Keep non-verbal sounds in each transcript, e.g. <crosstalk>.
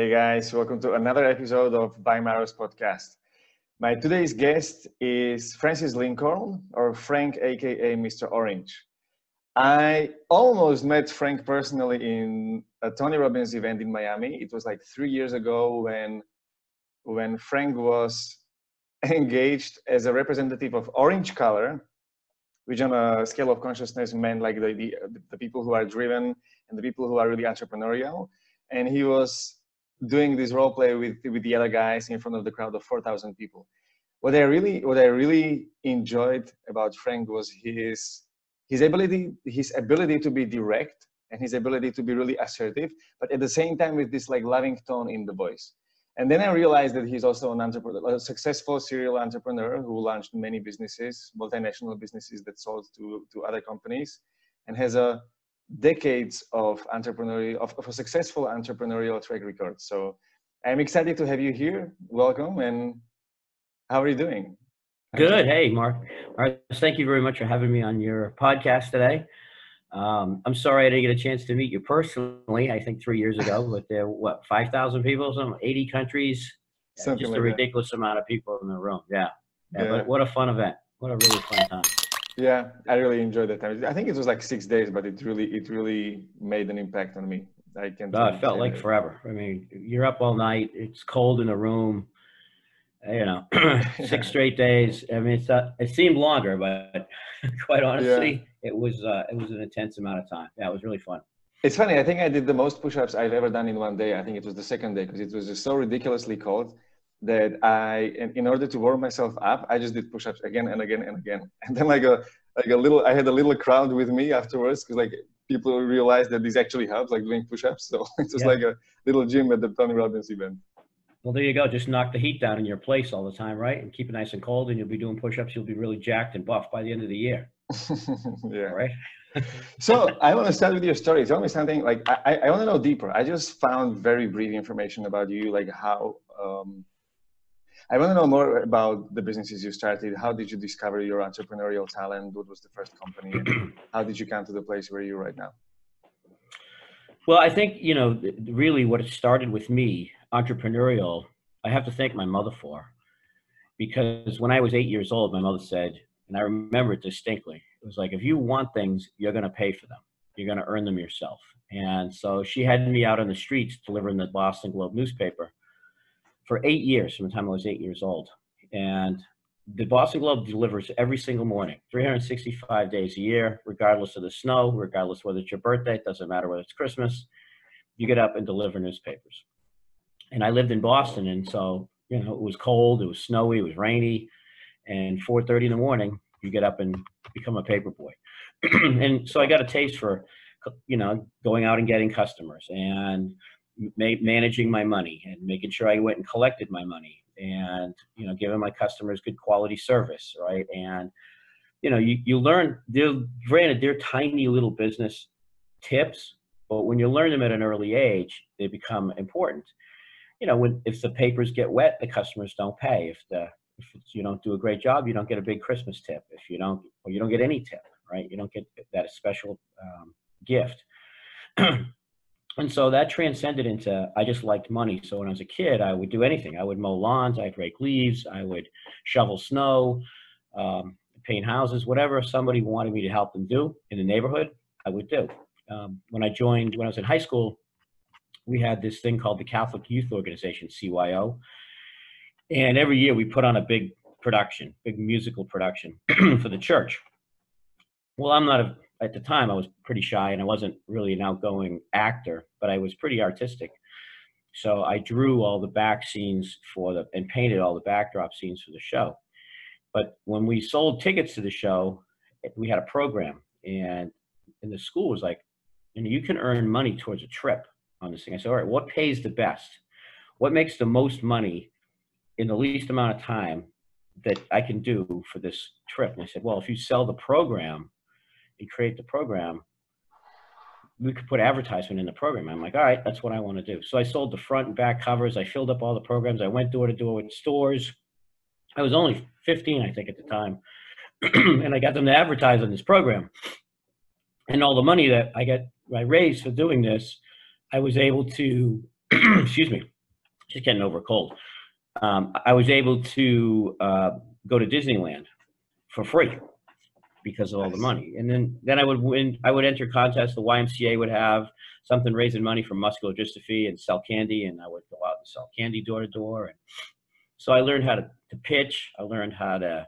Hey guys, welcome to another episode of By Maros podcast. My today's guest is Francis Lincoln, or Frank, aka Mr. Orange. I almost met Frank personally in a Tony Robbins event in Miami. It was like three years ago when, when Frank was <laughs> engaged as a representative of Orange Color, which on a scale of consciousness meant like the, the, the people who are driven and the people who are really entrepreneurial. And he was doing this role play with, with the other guys in front of the crowd of 4,000 people. What I really, what I really enjoyed about Frank was his, his ability, his ability to be direct and his ability to be really assertive, but at the same time with this like loving tone in the voice. And then I realized that he's also an entrepreneur, a successful serial entrepreneur who launched many businesses, multinational businesses that sold to, to other companies, and has a decades of entrepreneurial, of, of a successful entrepreneurial track record. So I'm excited to have you here. Welcome, and how are you doing? Good. Hey, Mark. Right. Thank you very much for having me on your podcast today. Um, I'm sorry I didn't get a chance to meet you personally. I think three years ago, but there were what five thousand people, some eighty countries, Something just like a ridiculous that. amount of people in the room. Yeah. yeah, yeah. But what a fun event! What a really fun time. Yeah, I really enjoyed that time. I think it was like six days, but it really it really made an impact on me. I can. Oh, it felt like it. forever. I mean, you're up all night. It's cold in the room. You know, <clears throat> six <laughs> straight days. I mean, it's uh, it seemed longer, but <laughs> quite honestly. Yeah it was uh, it was an intense amount of time. Yeah, it was really fun. It's funny. I think I did the most push-ups I've ever done in one day. I think it was the second day because it was just so ridiculously cold that I, in, order to warm myself up, I just did push-ups again and again and again. <laughs> And then like a like a little, I had a little crowd with me afterwards because like people realized that this actually helps, like doing push-ups. So <laughs> it's just yeah. like a little gym at the Tony Robbins event. Well, there you go. Just knock the heat down in your place all the time, right? And keep it nice and cold, and you'll be doing push-ups. You'll be really jacked and buff by the end of the year. <laughs> yeah. Right. so I want to start with your story. Tell me something like I, I want to know deeper. I just found very brief information about you, like how um, I want to know more about the businesses you started. How did you discover your entrepreneurial talent? What was the first company? <clears throat> how did you come to the place where you're right now? Well, I think, you know, really what it started with me, entrepreneurial, I have to thank my mother for. Because when I was eight years old, my mother said, and I remember it distinctly. It was like, if you want things, you're going to pay for them. You're going to earn them yourself. And so she had me out on the streets delivering the Boston Globe newspaper for eight years from the time I was eight years old. And the Boston Globe delivers every single morning, 365 days a year, regardless of the snow, regardless whether it's your birthday, it doesn't matter whether it's Christmas. You get up and deliver newspapers. And I lived in Boston, and so you know it was cold, it was snowy, it was rainy and 4.30 in the morning you get up and become a paper boy <clears throat> and so i got a taste for you know going out and getting customers and ma- managing my money and making sure i went and collected my money and you know giving my customers good quality service right and you know you, you learn they're granted they're tiny little business tips but when you learn them at an early age they become important you know when if the papers get wet the customers don't pay if the if you don't do a great job, you don't get a big Christmas tip. If you don't, or you don't get any tip, right? You don't get that special um, gift. <clears throat> and so that transcended into I just liked money. So when I was a kid, I would do anything. I would mow lawns, I'd rake leaves, I would shovel snow, um, paint houses, whatever somebody wanted me to help them do in the neighborhood, I would do. Um, when I joined, when I was in high school, we had this thing called the Catholic Youth Organization, CYO, and every year we put on a big production, big musical production <clears throat> for the church. Well, I'm not a, at the time I was pretty shy and I wasn't really an outgoing actor, but I was pretty artistic. So I drew all the back scenes for the and painted all the backdrop scenes for the show. But when we sold tickets to the show, we had a program and and the school was like, and you can earn money towards a trip on this thing. I said, all right, what pays the best? What makes the most money in the least amount of time that I can do for this trip. And I said, well, if you sell the program and create the program, we could put advertisement in the program. I'm like, all right, that's what I want to do. So I sold the front and back covers. I filled up all the programs. I went door to door in stores. I was only 15, I think, at the time. <clears throat> and I got them to advertise on this program. And all the money that I got I raised for doing this, I was able to <clears throat> excuse me, just getting over cold. Um, I was able to uh, go to Disneyland for free because of all the money. And then, then I would win, I would enter contests. The YMCA would have something raising money for muscular dystrophy and sell candy. And I would go out and sell candy door to door. And so I learned how to, to pitch. I learned how to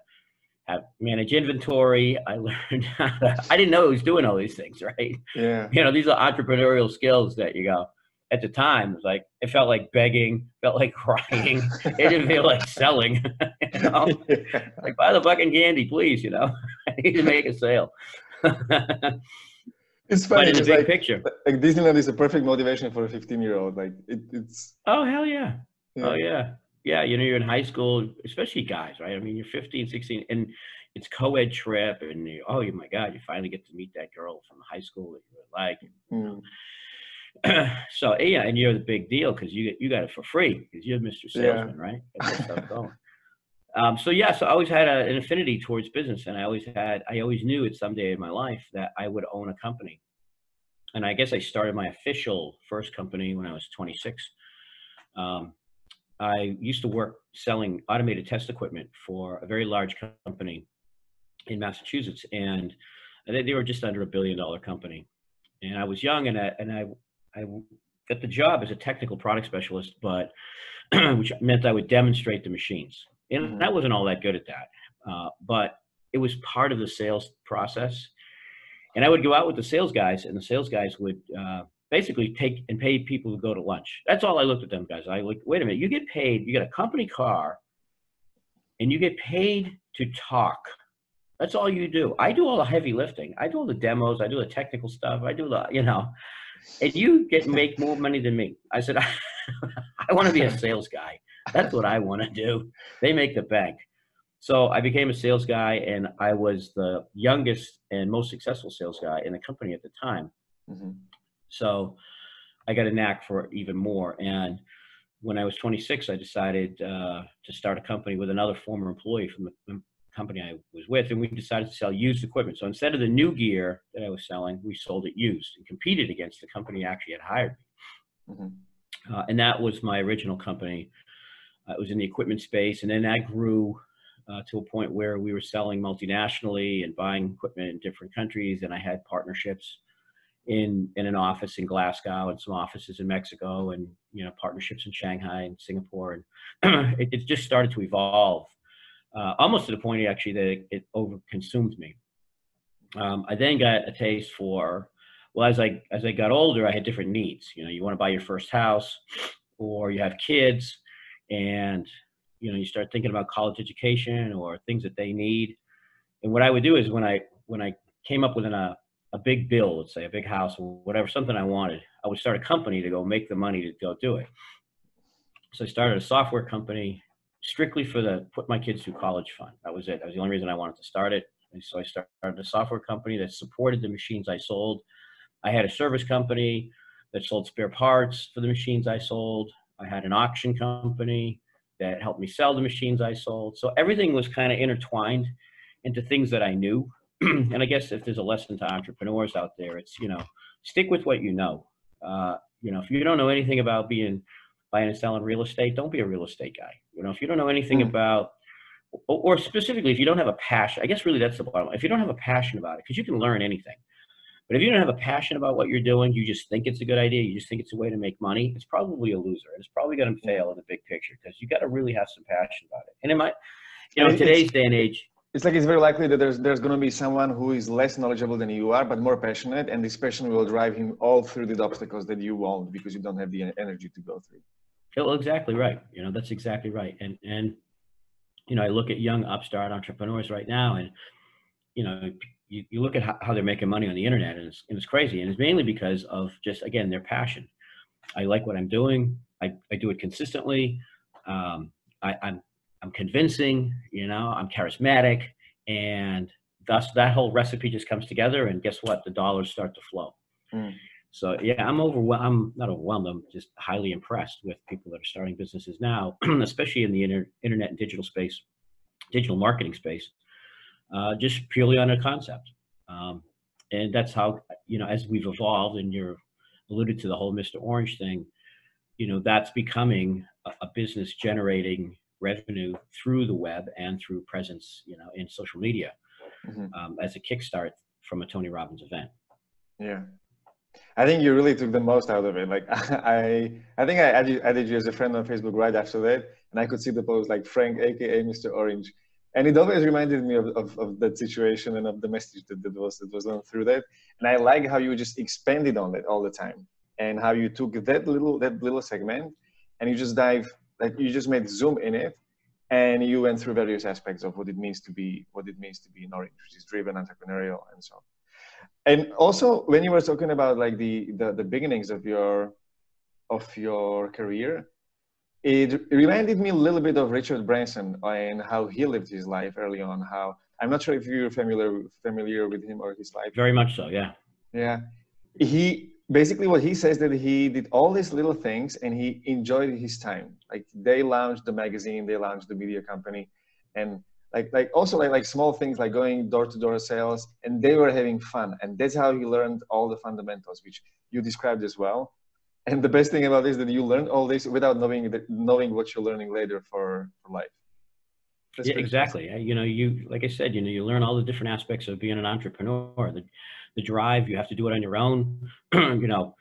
have manage inventory. I <laughs> learned how to, I didn't know I was doing all these things, right? Yeah. You know, these are entrepreneurial skills that you go, at the time, it was like, it felt like begging, felt like crying. it didn't feel like selling, <laughs> you know? <laughs> yeah. like buy the fucking candy, please. You know, I need to make a sale. <laughs> It's but funny. in the big like, picture, like Disneyland is a perfect motivation for a 15 year old. Like it, it's. oh hell yeah, Yeah. oh yeah, yeah. You know, you're in high school, especially guys, right? I mean, you're 15, 16, and it's co-ed trip, and you, oh my god, you finally get to meet that girl from high school that you really like. Mm. <clears throat> so yeah, and you're the big deal because you you got it for free because you're Mr. Yeah. Salesman, right? <laughs> Get that stuff going. Um, so yeah, so I always had a, an affinity towards business, and I always had, I always knew at some day in my life that I would own a company. And I guess I started my official first company when I was 26. Um, I used to work selling automated test equipment for a very large company in Massachusetts, and they, were just under a billion dollar company. And I was young, and I and I I got the job as a technical product specialist, but <clears throat> which meant I would demonstrate the machines. And Mhm. I wasn't all that good at that, uh, but it was part of the sales process. And I would go out with the sales guys, and the sales guys would uh, basically take and pay people to go to lunch. That's all I looked at them guys. I like, wait a minute, you get paid, you get a company car, and you get paid to talk. That's all you do. I do all the heavy lifting. I do all the demos. I do the technical stuff. I do the, you know, and you get make more money than me. I said, <laughs> I, want to be a <laughs> sales guy. That's what I want to do. They make the bank. So I became a sales guy, and I was the youngest and most successful sales guy in the company at the time. Mhm. So I got a knack for even more. And when I was 26, I decided uh, to start a company with another former employee from the company I was with, and we decided to sell used equipment. So instead of the new gear that I was selling, we sold it used and competed against the company actually had hired me. Mhm. Uh, and that was my original company. Uh, it was in the equipment space, and then that grew uh, to a point where we were selling multinationally and buying equipment in different countries. And I had partnerships in in an office in Glasgow and some offices in Mexico, and you know partnerships in Shanghai and Singapore, and <clears throat> it, it just started to evolve, uh, almost to the point actually that it, it overconsumed me. Um, I then got a taste for well as I as I got older, I had different needs. You know, you want to buy your first house, or you have kids, and you know you start thinking about college education or things that they need. And what I would do is when I when I came up with an, a a big bill, let's say a big house or whatever, something I wanted, I would start a company to go make the money to go do it. So I started a software company strictly for the put my kids through college fund. That was it. That was the only reason I wanted to start it. And so I started a software company that supported the machines I sold. I had a service company that sold spare parts for the machines I sold. I had an auction company that helped me sell the machines I sold. So everything was kind of intertwined into things that I knew. <clears throat> and I guess if there's a lesson to entrepreneurs out there, it's, you know, stick with what you know. Uh, you know, if you don't know anything about being buying and selling real estate, don't be a real estate guy. You know, if you don't know anything Mm. about, or, or specifically, if you don't have a passion, I guess really that's the bottom line. If you don't have a passion about it, because you can learn anything. But if you don't have a passion about what you're doing, you just think it's a good idea, you just think it's a way to make money, it's probably a loser. It's probably going to fail in the big picture because you got to really have some passion about it. And it might, you know, in today's day and age, It's like it's very likely that there's there's going to be someone who is less knowledgeable than you are, but more passionate, and this passion will drive him all through the obstacles that you won't because you don't have the energy to go through. Well, exactly right. You know, that's exactly right. And and you know, I look at young upstart entrepreneurs right now, and you know, you, you look at how, how they're making money on the internet, and it's and it's crazy. And it's mainly because of just again their passion. I like what I'm doing. I, I do it consistently. Um, I, I'm I'm convincing. You know, I'm charismatic, and thus that whole recipe just comes together. And guess what? The dollars start to flow. Mm. So yeah, I'm overwhelmed. I'm not overwhelmed. I'm just highly impressed with people that are starting businesses now, <clears throat> especially in the inter- internet and digital space, digital marketing space, uh, just purely on a concept. Um, and that's how you know, as we've evolved, and you're alluded to the whole Mr. Orange thing. you know that's becoming a, a business generating revenue through the web and through presence, you know, in social media mm-hmm. um, as a kickstart from a Tony Robbins event. Yeah. I think you really took the most out of it. Like <laughs> I, I think I added, added you as a friend on Facebook right after that, and I could see the post like Frank, aka Mr. Orange, and it always reminded me of, of, of, that situation and of the message that, that was that was done through that. And I like how you just expanded on it all the time, and how you took that little that little segment, and you just dive like you just made zoom in it, and you went through various aspects of what it means to be what it means to be an orange, which is driven, entrepreneurial, and so on and also when you were talking about like the, the the, beginnings of your of your career it reminded me a little bit of richard branson and how he lived his life early on how i'm not sure if you're familiar familiar with him or his life. Very much so yeah. Yeah. He basically what he says that he did all these little things and he enjoyed his time. Like they launched the magazine they launched the media company and like like also like like small things like going door to door sales and they were having fun. And that's how he learned all the fundamentals which you described as well and the best thing about this is that you learn all this without knowing that knowing what you're learning later for, for life. That's yeah exactly. You know you like i said you know you learn all the different aspects of being an entrepreneur the, the drive you have to do it on your own. <clears throat> You know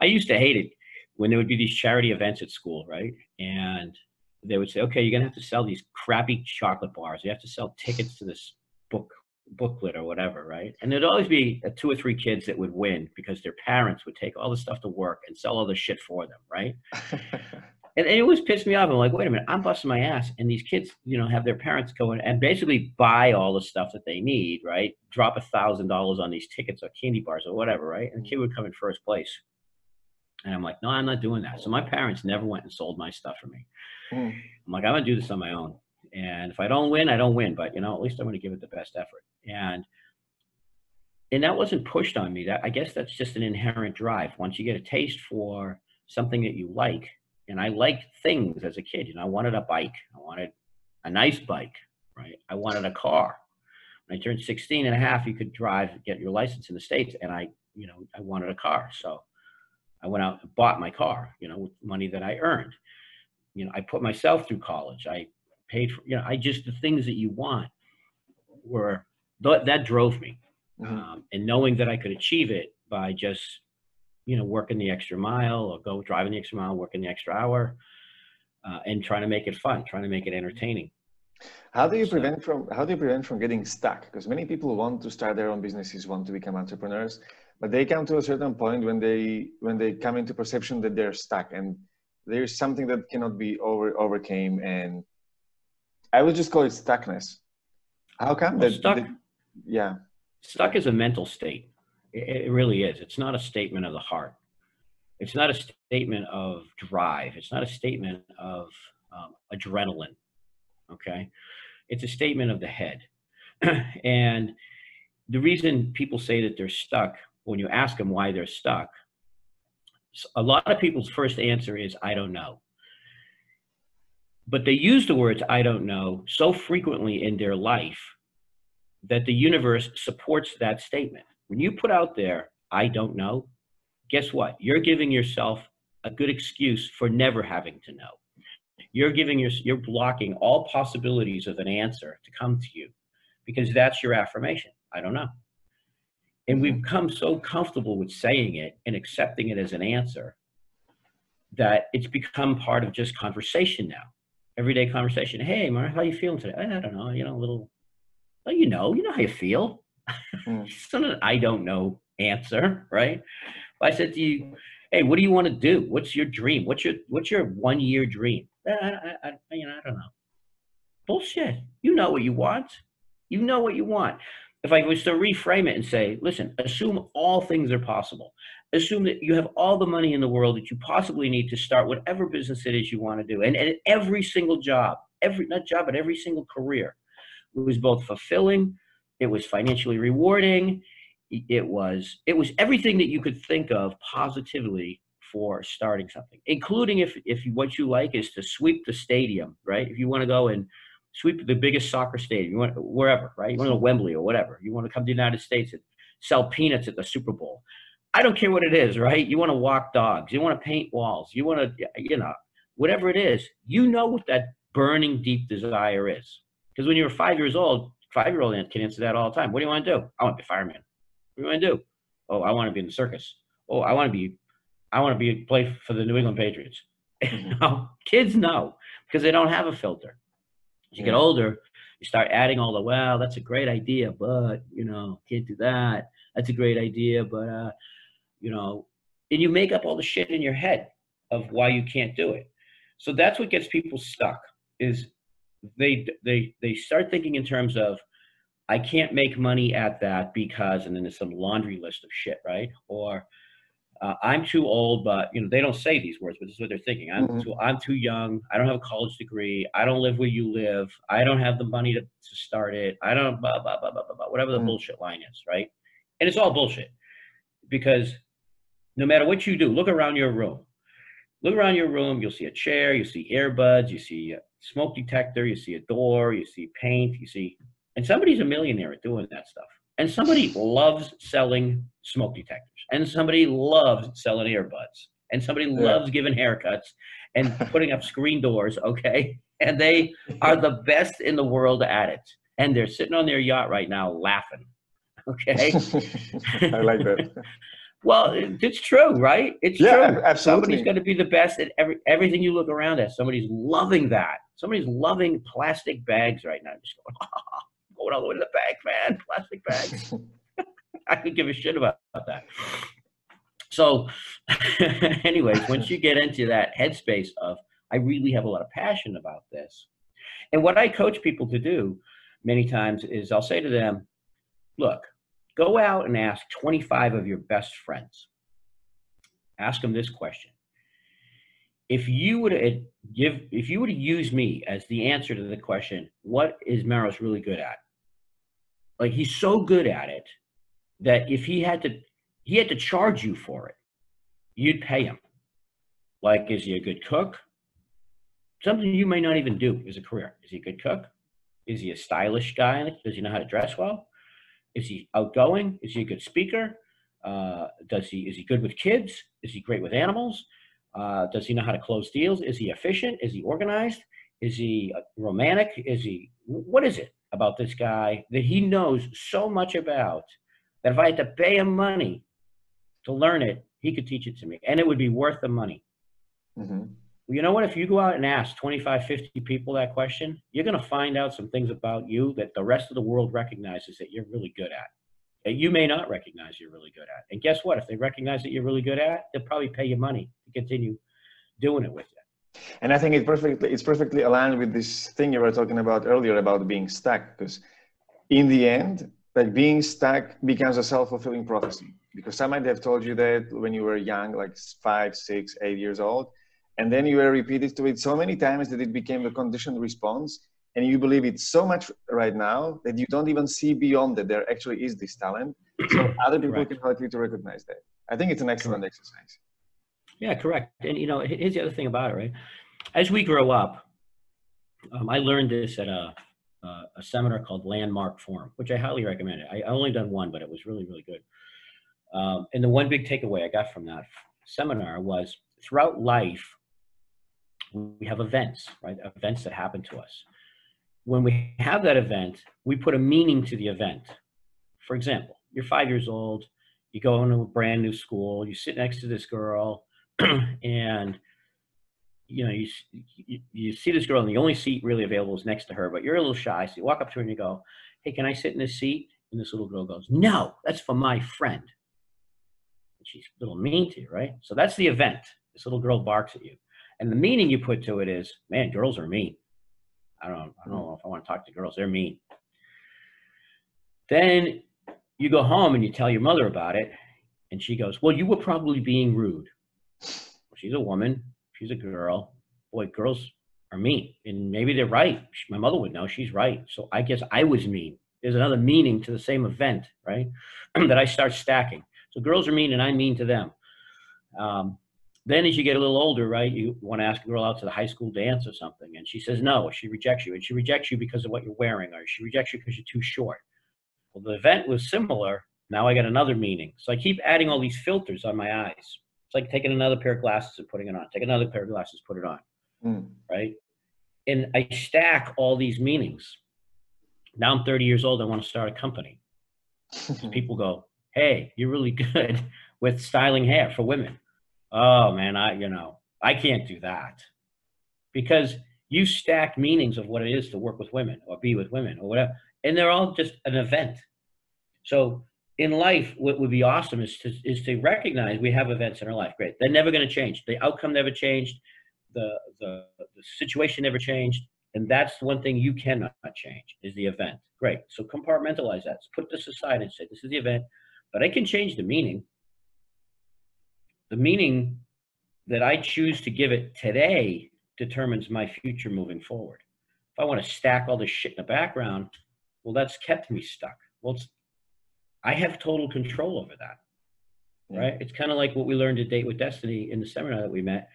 i used to hate it when there would be these charity events at school right? And they would say, okay, you're gonna have to sell these crappy chocolate bars. You have to sell tickets to this booklet or whatever, right? And there'd always be a two or three kids that would win because their parents would take all the stuff to work and sell all the shit for them, right? <laughs> and, and it always pissed me off. I'm like, wait a minute, I'm busting my ass, and these kids, you know, have their parents go in and basically buy all the stuff that they need, right? Drop a thousand dollars on these tickets or candy bars or whatever, right? And the kid would come in first place. And I'm like, no, I'm not doing that. So my parents never went and sold my stuff for me. Mm. I'm like, I'm gonna do this on my own. And if I don't win, I don't win. But you know, at least I'm gonna give it the best effort. And and that wasn't pushed on me. That I guess that's just an inherent drive. Once you get a taste for something that you like, and I liked things as a kid. You know, I wanted a bike. I wanted a nice bike, right? I wanted a car. When I turned 16 and a half, you could drive, get your license in the States. And I, you know, I wanted a car. So I went out and bought my car, you know, with money that I earned. You know, I put myself through college. I paid for, you know, I just, the things that you want were, that, that drove me. Mm-hmm. Um, and knowing that I could achieve it by just, you know, working the extra mile or go driving the extra mile, working the extra hour, uh, and trying to make it fun, trying to make it entertaining. How do you so, prevent from how do you prevent from getting stuck? Because many people want to start their own businesses, want to become entrepreneurs, but they come to a certain point when they when they come into perception that they're stuck and there's something that cannot be over overcame and i would just call it stuckness how come well, that, stuck, that, yeah. Stuck is a mental state. It, really is. It's not a statement of the heart. It's not a statement of drive. It's not a statement of um, adrenaline. Okay? It's a statement of the head. <clears throat> And the reason people say that they're stuck when you ask them why they're stuck, a lot of people's first answer is, I don't know. But they use the words, I don't know, so frequently in their life that the universe supports that statement. When you put out there, I don't know, guess what? You're giving yourself a good excuse for never having to know. You're giving your, you're blocking all possibilities of an answer to come to you because that's your affirmation. I don't know. And we've become so comfortable with saying it and accepting it as an answer that it's become part of just conversation now. Everyday conversation. Hey, Mark, how you feeling today? I don't know. You know, a little, well, you know, you know how you feel. Mm. it's not an I don't know answer, right? If I said to you, hey, what do you want to do? What's your dream? What's your what's your one year dream? I, I, I, you know, I don't know. Bullshit. You know what you want. You know what you want if I was to reframe it and say, listen, assume all things are possible. Assume that you have all the money in the world that you possibly need to start whatever business it is you want to do. And, and every single job, every not job, but every single career was both fulfilling, it was financially rewarding, it was it was everything that you could think of positively for starting something, including if if what you like is to sweep the stadium, right? If you want to go and sweep the biggest soccer stadium, you want wherever, right? You want to go to Wembley or whatever. You want to come to the United States and sell peanuts at the Super Bowl. I don't care what it is, right? You want to walk dogs, you want to paint walls, you want to, you know, whatever it is, you know what that burning deep desire is. Because when you were five years old, five year old can answer that all the time. What do you want to do? I want to be a fireman. What do you want to do? Oh, I want to be in the circus. Oh, I want to be, I want to be play for the New England Patriots. Mm-hmm. <laughs> kids know because they don't have a filter. As you get older, you start adding all the well, that's a great idea, but you know, can't do that. That's a great idea, but uh, you know, and you make up all the shit in your head of why you can't do it. So that's what gets people stuck is they they they start thinking in terms of I can't make money at that because and then there's some laundry list of shit, right? Or uh, I'm too old, but you know they don't say these words, but this is what they're thinking. I'm mm-hmm. too I'm too young. I don't have a college degree. I don't live where you live. I don't have the money to, to start it. I don't blah blah blah blah blah, blah whatever the mm-hmm. bullshit line is, right? And it's all bullshit because no matter what you do, look around your room. Look around your room. You'll see a chair. You see earbuds. You see smoke detector. You see a door. You see paint. You see, and somebody's a millionaire at doing that stuff. And somebody loves selling smoke detectors. And somebody loves selling earbuds. And somebody yeah. loves giving haircuts and <laughs> putting up screen doors. Okay. And they are the best in the world at it. And they're sitting on their yacht right now laughing. Okay. <laughs> I like that. <laughs> Well, it's true, right? It's yeah, true. Absolutely. Somebody's going to be the best at every everything you look around at. Somebody's loving that. Somebody's loving plastic bags right now. Just going, <laughs> oh, going all the way to the bank, man. Plastic bags. <laughs> I could give a shit about, about that. So, <laughs> anyways, once you get into that headspace of I really have a lot of passion about this, and what I coach people to do many times is I'll say to them, look, Go out and ask 25 of your best friends. Ask them this question. If you would give, if you would use me as the answer to the question, what is Maros really good at? Like he's so good at it that if he had to, he had to charge you for it, you'd pay him. Like, is he a good cook? Something you may not even do as a career. Is he a good cook? Is he a stylish guy? Does he know how to dress well? Is he outgoing? Is he a good speaker? Uh, does he is he good with kids? Is he great with animals? Uh, does he know how to close deals? Is he efficient? Is he organized? Is he uh, romantic? Is he what is it about this guy that he knows so much about that if I had to pay him money to learn it, he could teach it to me, and it would be worth the money. Mm-hmm you know what? If you go out and ask 25, 50 people that question, you're going to find out some things about you that the rest of the world recognizes that you're really good at. That you may not recognize you're really good at. And guess what? If they recognize that you're really good at, they'll probably pay you money to continue doing it with you. And I think it perfectly it's perfectly aligned with this thing you were talking about earlier about being stuck. Because in the end, like being stuck becomes a self-fulfilling prophecy. Because somebody have told you that when you were young, like five, six, eight years old, and then you were repeated to it so many times that it became a conditioned response. And you believe it so much right now that you don't even see beyond that there actually is this talent. So other people correct. can help you to recognize that. I think it's an excellent correct. exercise. Yeah correct. And you know here's the other thing about it right? As we grow up um, i learned this at a, uh, a seminar called landmark forum which i highly recommend it. I only done one but it was really really good. Um, and the one big takeaway i got from that seminar was throughout life we have events, right? Events that happen to us. When we have that event, we put a meaning to the event. For example, you're five years old, you go into a brand new school, you sit next to this girl, <clears throat> and you know, you, you, you see this girl, and the only seat really available is next to her, but you're a little shy. So you walk up to her and you go, Hey, can I sit in this seat? And this little girl goes, No, that's for my friend. And she's a little mean to you, right? So that's the event. This little girl barks at you. And the meaning you put to it is, man, girls are mean. I don't, I don't know if I want to talk to girls. They're mean. Then you go home and you tell your mother about it, and she goes, "Well, you were probably being rude." Well, she's a woman. She's a girl. Boy, girls are mean, and maybe they're right. My mother would know. She's right. So I guess I was mean. There's another meaning to the same event, right? <clears throat> that I start stacking. So girls are mean, and I'm mean to them. Um, then as you get a little older, right, you want to ask a girl out to the high school dance or something, and she says no, she rejects you, and she rejects you because of what you're wearing, or she rejects you because you're too short. Well, the event was similar, Now I got another meaning. So I keep adding all these filters on my eyes. It's like taking another pair of glasses and putting it on. Take another pair of glasses, put it on. Mm. Right. And I stack all these meanings. Now I'm 30 years old. I want to start a company. <laughs> people go, Hey, you're really <laughs> good with styling hair for women. Oh man, I, you know, I can't do that because you stack meanings of what it is to work with women or be with women or whatever. And they're all just an event. So in life, what would be awesome is to, is to recognize we have events in our life. Great. They're never going to change. The outcome never changed. The, the, the situation never changed. And that's the one thing you cannot change is the event. Great. So compartmentalize that. Put this aside and say, this is the event, but I can change the meaning. The meaning that I choose to give it today determines my future moving forward. If I want to stack all this shit in the background, well, that's kept me stuck. Well, it's I have total control over that. Right? It's kind of like what we learned to Date with Destiny in the seminar that we met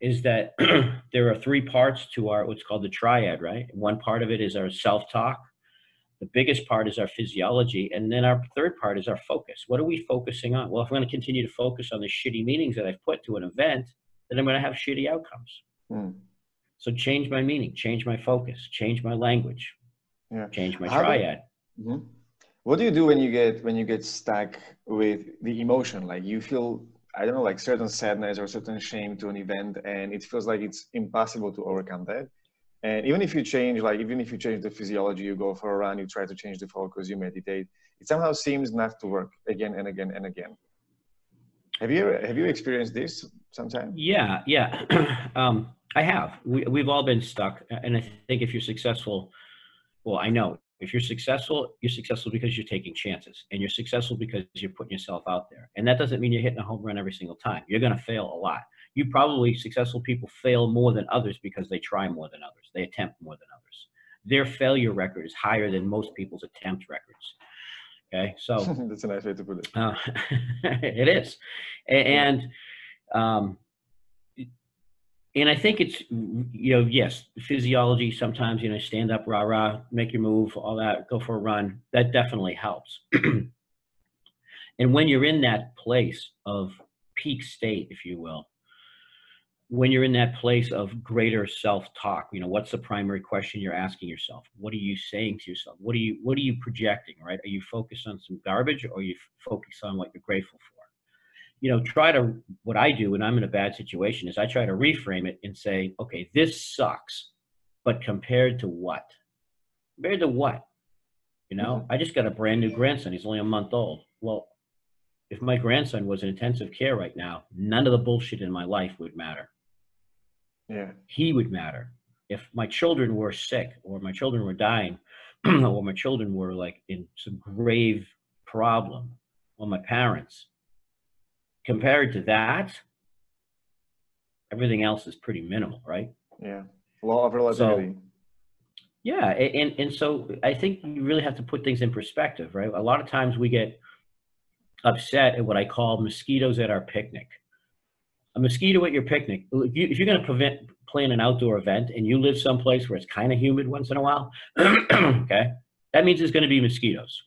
is that <clears throat> there are three parts to our what's called the triad, right? One part of it is our self-talk. The biggest part is our physiology, and then our third part is our focus. What are we focusing on? Well, if I'm going to continue to focus on the shitty meanings that I've put to an event, then I'm going to have shitty outcomes. Mm. So change my meaning, change my focus, change my language, yeah. change my How triad. Do, mm-hmm what do you do when you get when you get stuck with the emotion like you feel i don't know like certain sadness or certain shame to an event and it feels like it's impossible to overcome that and even if you change like even if you change the physiology you go for a run you try to change the focus you meditate it somehow seems not to work again and again and again have you have you experienced this sometime yeah yeah <clears throat> um, i have we, we've all been stuck and i think if you're successful well i know if you're successful, you're successful because you're taking chances and you're successful because you're putting yourself out there. And that doesn't mean you're hitting a home run every single time. You're going to fail a lot. You probably successful people fail more than others because they try more than others. They attempt more than others. Their failure record is higher than most people's attempt records. Okay. So <laughs> that's a nice way to put it. Uh, <laughs> it is. And, um, and I think it's you know yes physiology sometimes you know stand up rah rah make your move all that go for a run that definitely helps <clears throat> and when you're in that place of peak state if you will when you're in that place of greater self-talk you know what's the primary question you're asking yourself what are you saying to yourself what are you what are you projecting right are you focused on some garbage or are you focused on what you're grateful for you know, try to, what I do when I'm in a bad situation is I try to reframe it and say, okay, this sucks, but compared to what? Compared to what? You know, mm-hmm. I just got a brand new grandson. He's only a month old. Well, if my grandson was in intensive care right now, none of the bullshit in my life would matter. Yeah. He would matter. If my children were sick or my children were dying <clears throat> or my children were like in some grave problem or my parents, compared to that, everything else is pretty minimal, right? Yeah. Law of relativity. So, yeah, and and so I think you really have to put things in perspective, right? A lot of times we get upset at what I call mosquitoes at our picnic. A mosquito at your picnic. If you're going to prevent plan an outdoor event and you live someplace where it's kind of humid once in a while, <clears throat> okay, that means there's going to be mosquitoes.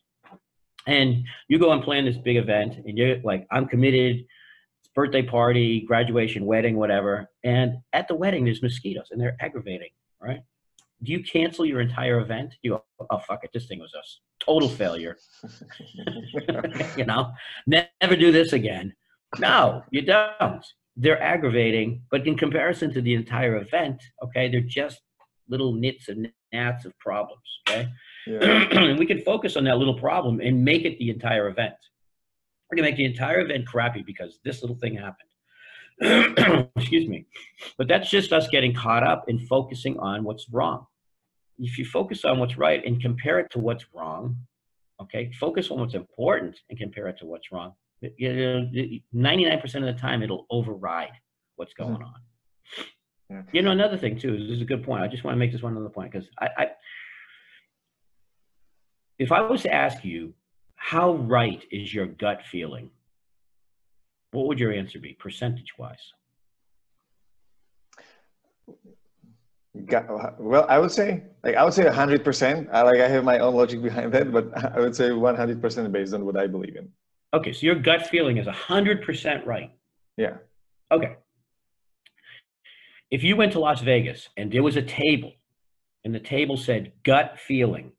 And you go and plan this big event and you're like i'm committed it's birthday party graduation wedding whatever and at the wedding there's mosquitoes and they're aggravating right? Do you cancel your entire event? You go, oh fuck it this thing was a total failure. <laughs> You know? Never do this again. No you don't they're aggravating but in comparison to the entire event okay they're just little nits and gnats of problems okay and <clears throat> we can focus on that little problem and make it the entire event. We're gonna make the entire event crappy because this little thing happened. <clears throat> Excuse me. But that's just us getting caught up in focusing on what's wrong. If you focus on what's right and compare it to what's wrong, okay, focus on what's important and compare it to what's wrong. 99% of the time, it'll override what's mm-hmm. going on. Yeah. You know, another thing too, this is a good point. I just want to make this one other point because I, I if I was to ask you, how right is your gut feeling? What would your answer be, percentage wise? well, I would say, like, I would say hundred percent. I like, I have my own logic behind that, but <laughs> I would say one hundred percent based on what I believe in. Okay, so your gut feeling is hundred percent right. Yeah. Okay. If you went to Las Vegas and there was a table, and the table said gut feeling,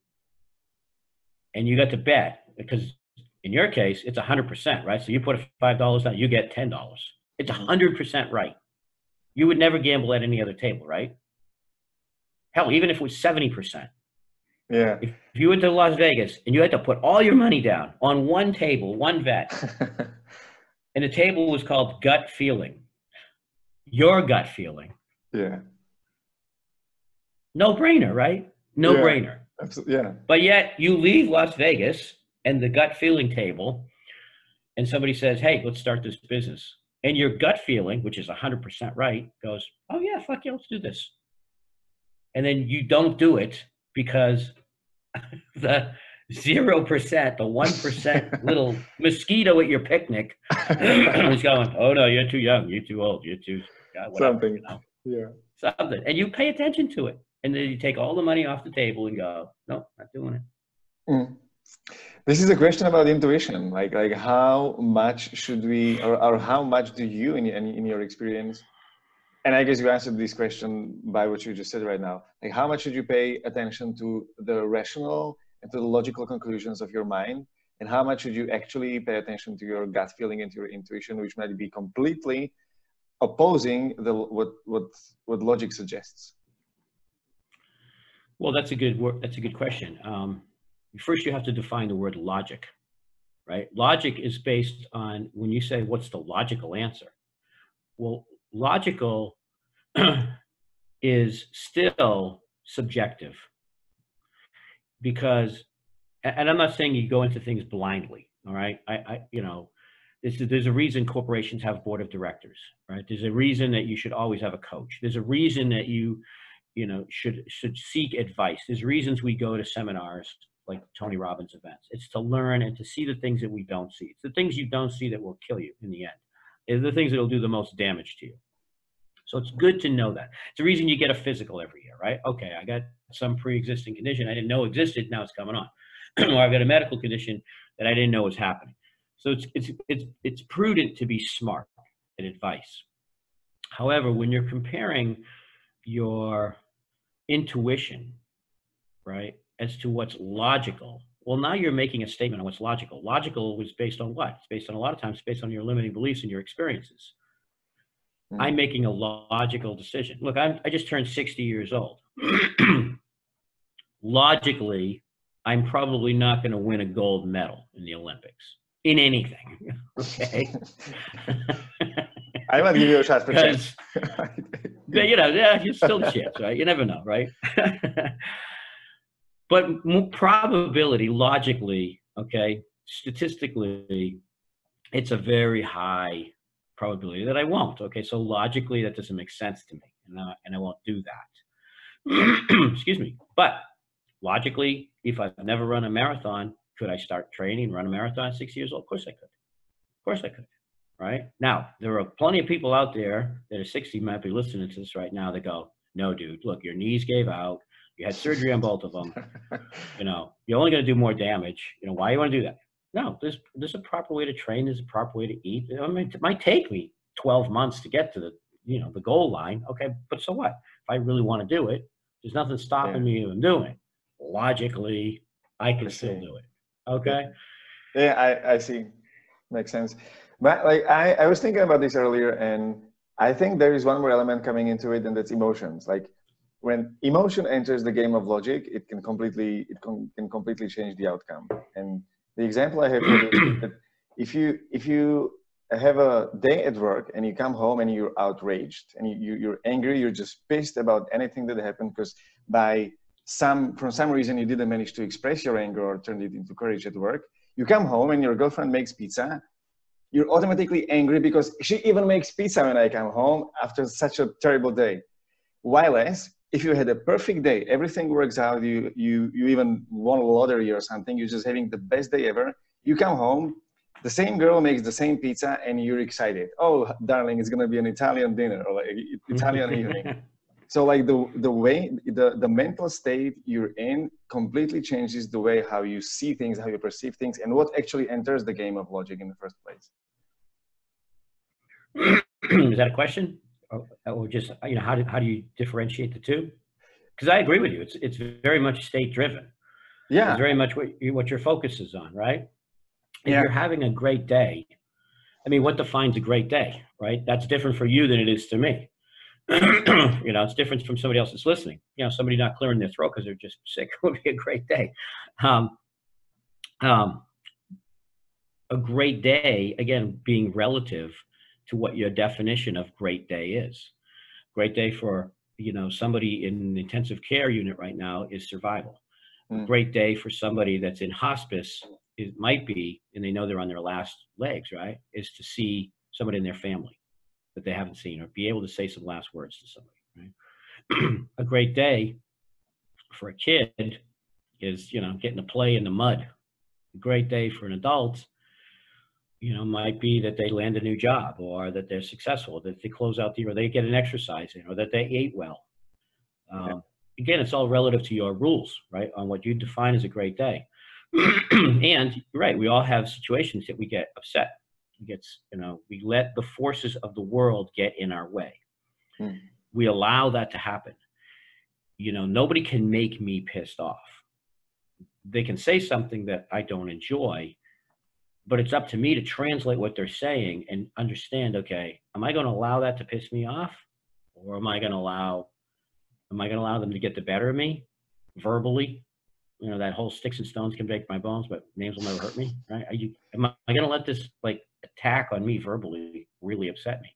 and you got to bet because in your case it's hundred percent right. So you put five dollars down, you get ten dollars. It's mm-hmm. hundred percent right. You would never gamble at any other table, right? Hell, even if it was 70%. Yeah. If, if you went to Las Vegas and you had to put all your money down on one table, one bet, <laughs> and the table was called gut feeling, your gut feeling. Yeah. No brainer, right? No yeah. brainer. Absolutely. Yeah. But yet you leave Las Vegas and the gut feeling table, and somebody says, hey, let's start this business. And your gut feeling, which is 100% right, goes, oh, yeah, fuck yeah, let's do this and then you don't do it because <laughs> the zero percent, the one percent <laughs> little mosquito at your picnic <laughs> is going, "Oh no, you're too young, you're too old, you're too God, whatever, something." You know? Yeah, something, and you pay attention to it, and then you take all the money off the table and go, "No, not doing it." Mm. This is a question about intuition. Like, like how much should we, or, or how much do you, in, in, in your experience, and I guess you answered this question by what you just said right now. Like, how much should you pay attention to the rational and to the logical conclusions of your mind, and how much should you actually pay attention to your gut feeling and to your intuition, which might be completely opposing the what what what logic suggests? Well, that's a good. That's a good question. Um, first, you have to define the word logic, right? Logic is based on when you say, "What's the logical answer?" Well, logical <clears throat> is still subjective. Because and i'm not saying you go into things blindly all right? I, I you know there's, there's a reason corporations have board of directors right? There's a reason that you should always have a coach. There's a reason that you you know should should seek advice. There's reasons we go to seminars like tony robbins events. It's to learn and to see the things that we don't see. It's the things you don't see that will kill you in the end. Is the things that will do the most damage to you. So it's good to know that. It's the reason you get a physical every year, right? Okay, I got some pre-existing condition I didn't know existed, now it's coming on. <clears throat> or I've got a medical condition that I didn't know was happening. So it's it's it's it's prudent to be smart in advice. However, when you're comparing your intuition, right, as to what's logical well, now you're making a statement on what's logical. Logical was based on what? It's based on a lot of times based on your limiting beliefs and your experiences. Mm-hmm. I'm making a logical decision. Look, I'm, I just turned 60 years old. <clears throat> Logically, I'm probably not going to win a gold medal in the Olympics in anything. <laughs> Okay. I might give you a shot for chance. <laughs> you know, yeah, you're still chance, right? You never know, right? <laughs> but probability logically okay statistically it's a very high probability that i won't. Okay so logically that doesn't make sense to me and I, and I won't do that. <clears throat> Excuse me. But logically if i've never run a marathon could i start training run a marathon at six years old? Of course i could. Of course i could right? Now there are plenty of people out there that are 60 might be listening to this right now that go no dude look your knees gave out. You had surgery on both of them. <laughs> you know, you're only going to do more damage. You know, why you want to do that? No, there's there's a proper way to train. There's a proper way to eat. I mean, it might take me 12 months to get to the you know the goal line. Okay, but so what? If I really want to do it, there's nothing stopping yeah. me from doing. It. Logically, I can I still do it. Okay. Yeah, I I see. Makes sense. But like I I was thinking about this earlier, and I think there is one more element coming into it, and that's emotions. Like when emotion enters the game of logic, it can completely it can, can completely change the outcome. And the example I have is that if you if you have a day at work and you come home and you're outraged and you, you are angry, you're just pissed about anything that happened because by some from some reason you didn't manage to express your anger or turn it into courage at work. You come home and your girlfriend makes pizza. You're automatically angry because she even makes pizza when I come home after such a terrible day. While as if you had a perfect day, everything works out, you you you even won a lottery or something, you're just having the best day ever. You come home, the same girl makes the same pizza, and you're excited. Oh, darling, it's gonna be an Italian dinner or like Italian evening. <laughs> so like the the way the the mental state you're in completely changes the way how you see things how you perceive things and what actually enters the game of logic in the first place <clears throat> is that a question or, or just you know how do, how do you differentiate the two? Because i agree with you. It's it's very much state driven yeah. It's very much what, you, what your focus is on right? If Yeah. you're having a great day i mean what defines a great day right? That's different for you than it is to me. <clears throat> You know it's different from somebody else that's listening. You know somebody not clearing their throat because they're just <laughs> sick would be a great day. Um, um, a great day again being relative to what your definition of great day is. Great day for you know somebody in an intensive care unit right now is survival. A Mm. great day for somebody that's in hospice it might be and they know they're on their last legs right is to see somebody in their family that they haven't seen or be able to say some last words to somebody right? <clears throat> A great day for a kid is you know getting to play in the mud. A great day for an adult you know might be that they land a new job or that they're successful that they close out the year or they get an exercise in or that they ate well. Um, again it's all relative to your rules right on what you define as a great day. <clears throat> And right we all have situations that we get upset. We get you know we let the forces of the world get in our way. Hmm. we allow that to happen. You know nobody can make me pissed off. They can say something that i don't enjoy but it's up to me to translate what they're saying and understand okay am i going to allow that to piss me off? Or am i going to allow am i going to allow them to get the better of me? Verbally you know that whole sticks and stones can break my bones but names will never hurt me right? Are you am i, going to let this like attack on me verbally really upset me?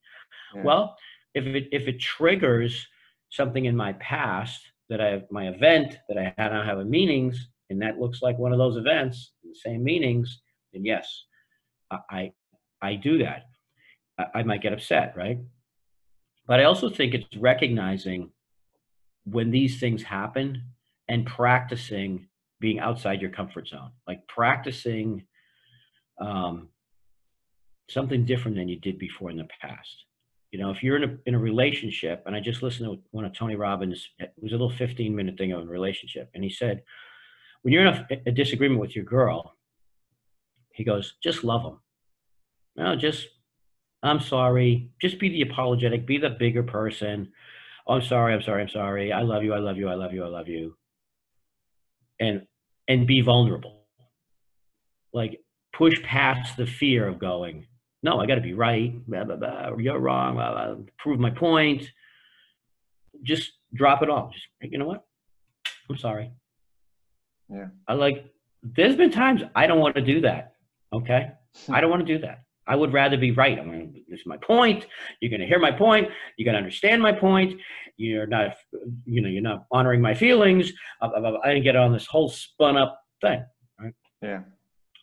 Yeah. well if it if it triggers something in my past that i have my event that i had now have a meanings and that looks like one of those events the same meanings then yes i i, do that. I, I might get upset right? But i also think it's recognizing when these things happen and practicing being outside your comfort zone like practicing um, something different than you did before in the past. You know if you're in a, in a relationship and i just listened to one of tony robbins it was a little 15 minute thing on relationship and he said when you're in a, a disagreement with your girl he goes just love them no just i'm sorry. Just be the apologetic be the bigger person. Oh, i'm sorry i'm sorry i'm sorry. I love you i love you i love you i love you. And and be vulnerable. Like push past the fear of going no i got to be right. Blah, blah, blah, you're wrong. Blah, blah, prove my point. Just drop it all just you know what? I'm sorry. Yeah. i like there's been times i don't want to do that okay? I don't want to do that. I would rather be right. I'm going to this is my point. You're going to hear my point. You're going to understand my point. You're not you know you're not honoring my feelings. I, I, I didn't get on this whole spun up thing right? yeah.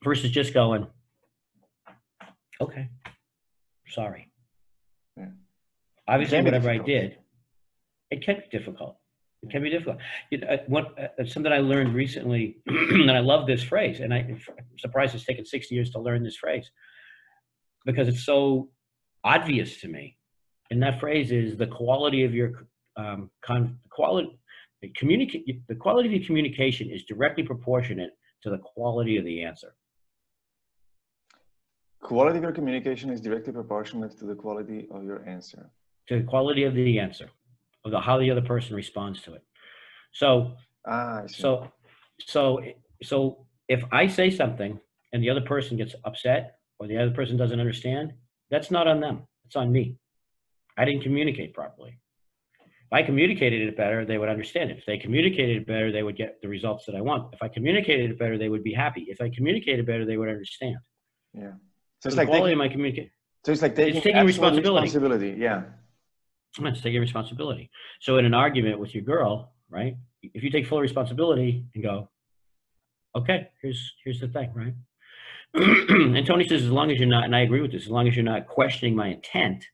Versus just going, okay, sorry. Yeah. Obviously, whatever I did, it can be difficult. It can be difficult. It, uh, what, uh, something I learned recently, <clears throat> and I love this phrase, and I, I'm surprised it's taken 60 years to learn this phrase because it's so obvious to me. And that phrase is the quality of your um, con- quality. Communicate the quality of your communication is directly proportionate to the quality of the answer. quality of your communication is directly proportionate to the quality of your answer to the quality of the answer, of the how the other person responds to it. So, ah so, so, so if I say something and the other person gets upset or the other person doesn't understand, that's not on them. It's on me. I didn't communicate properly. If I communicated it better, they would understand it. If they communicated it better, they would get the results that I want. If I communicated it better, they would be happy. If I communicated better, they would understand. yeah so So it's the like quality taking, of my communication. so it's like taking, taking responsibility. responsibility yeah Let's take responsibility. So in an argument with your girl, right? If you take full responsibility and go, okay, here's here's the thing, right? <clears throat> and Tony says, as long as you're not, and I agree with this, as long as you're not questioning my intent,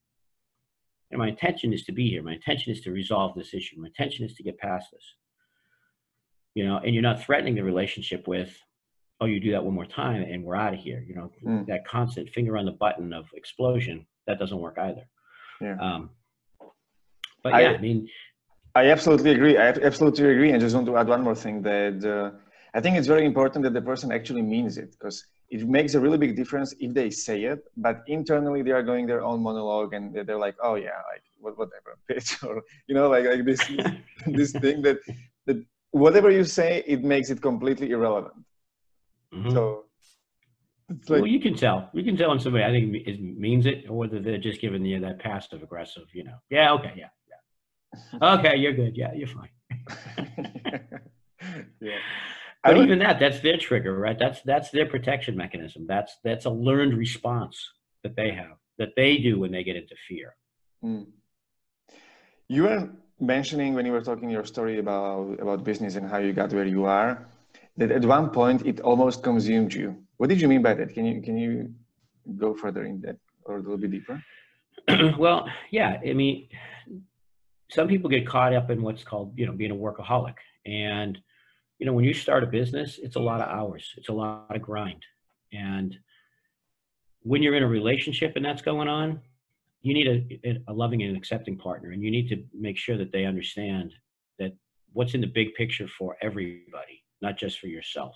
and my intention is to be here. My intention is to resolve this issue. My intention is to get past this. You know, and you're not threatening the relationship with, oh, you do that one more time and we're out of here. You know, Mm. that constant finger on the button of explosion, that doesn't work either. Yeah. Um, but I- yeah, I mean, I absolutely agree. I absolutely agree. And just want to add one more thing that uh, I think it's very important that the person actually means it because it makes a really big difference if they say it, but internally they are going their own monologue and they're like, oh yeah, like whatever, <laughs> bitch, or you know, like like this <laughs> this thing that that whatever you say, it makes it completely irrelevant. Mm-hmm. So. Like, well, you can tell. You can tell when somebody I think it means it, or whether they're just giving you that passive aggressive. You know, yeah, okay, yeah, okay, you're good. Yeah, you're fine. <laughs> yeah. But even that, that's their trigger, right? That's that's their protection mechanism. That's that's a learned response that they have, that they do when they get into fear. Mm. You were mentioning when you were talking your story about about business and how you got where you are, that at one point it almost consumed you. What did you mean by that? Can you can you go further in that or a little bit deeper? <clears throat> well, yeah. I mean, some people get caught up in what's called you know being a workaholic, and you know when you start a business, it's a lot of hours, it's a lot of grind, and when you're in a relationship and that's going on, you need a, a loving and accepting partner and you need to make sure that they understand that what's in the big picture for everybody not just for yourself.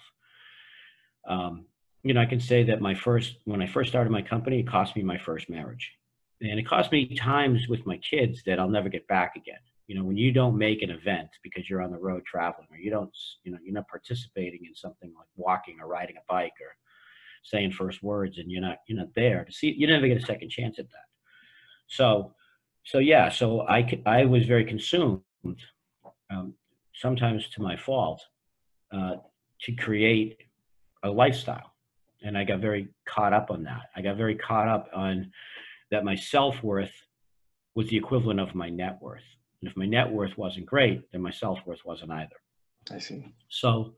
Um, you know i can say that my first when i first started my company it cost me my first marriage and it cost me times with my kids that i'll never get back again you know when you don't make an event because you're on the road traveling or you don't you know you're not participating in something like walking or riding a bike or saying first words and you're not you're not there to see you never get a second chance at that so, so yeah, so I, I was very consumed, um, sometimes to my fault, uh, to create a lifestyle. And I got very caught up on that. I got very caught up on that my self worth was the equivalent of my net worth. And if my net worth wasn't great, then my self worth wasn't either. I see. So,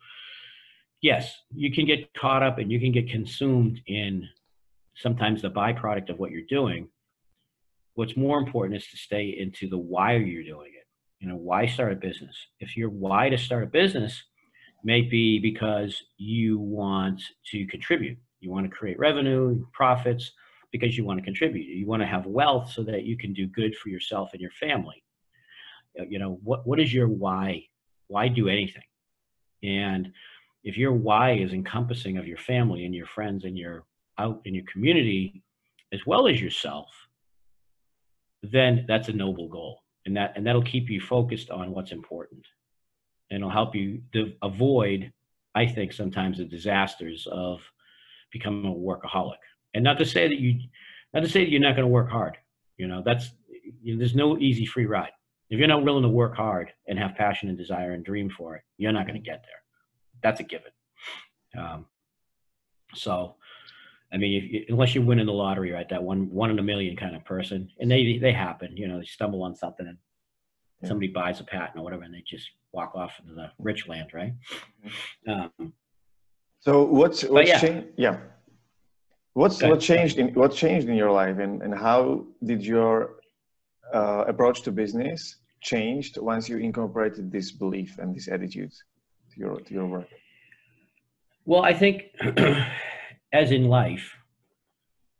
yes, you can get caught up and you can get consumed in sometimes the byproduct of what you're doing What's more important is to stay into the why you're doing it. You know, why start a business? If your why to start a business may be because you want to contribute, you want to create revenue, profits, because you want to contribute. You want to have wealth so that you can do good for yourself and your family. Uh, you know, what what is your why? Why do anything? And if your why is encompassing of your family and your friends and your out in your community as well as yourself, then that's a noble goal and that and that'll keep you focused on what's important and it'll help you to avoid i think sometimes the disasters of becoming a workaholic and not to say that you not to say that you're not going to work hard you know that's you know, there's no easy free ride if you're not willing to work hard and have passion and desire and dream for it you're not going to get there that's a given um, so I mean, if, unless you're winning the lottery, right? That one one in a million kind of person, and they they happen. You know, they stumble on something and yeah. somebody buys a patent or whatever, and they just walk off into the rich land, right? Mm-hmm. Um, so what's what's yeah. changed? Yeah. What's what changed in what changed in your life, and and how did your uh, approach to business changed once you incorporated this belief and this attitude to your to your work? Well, I think. <clears throat> as in life,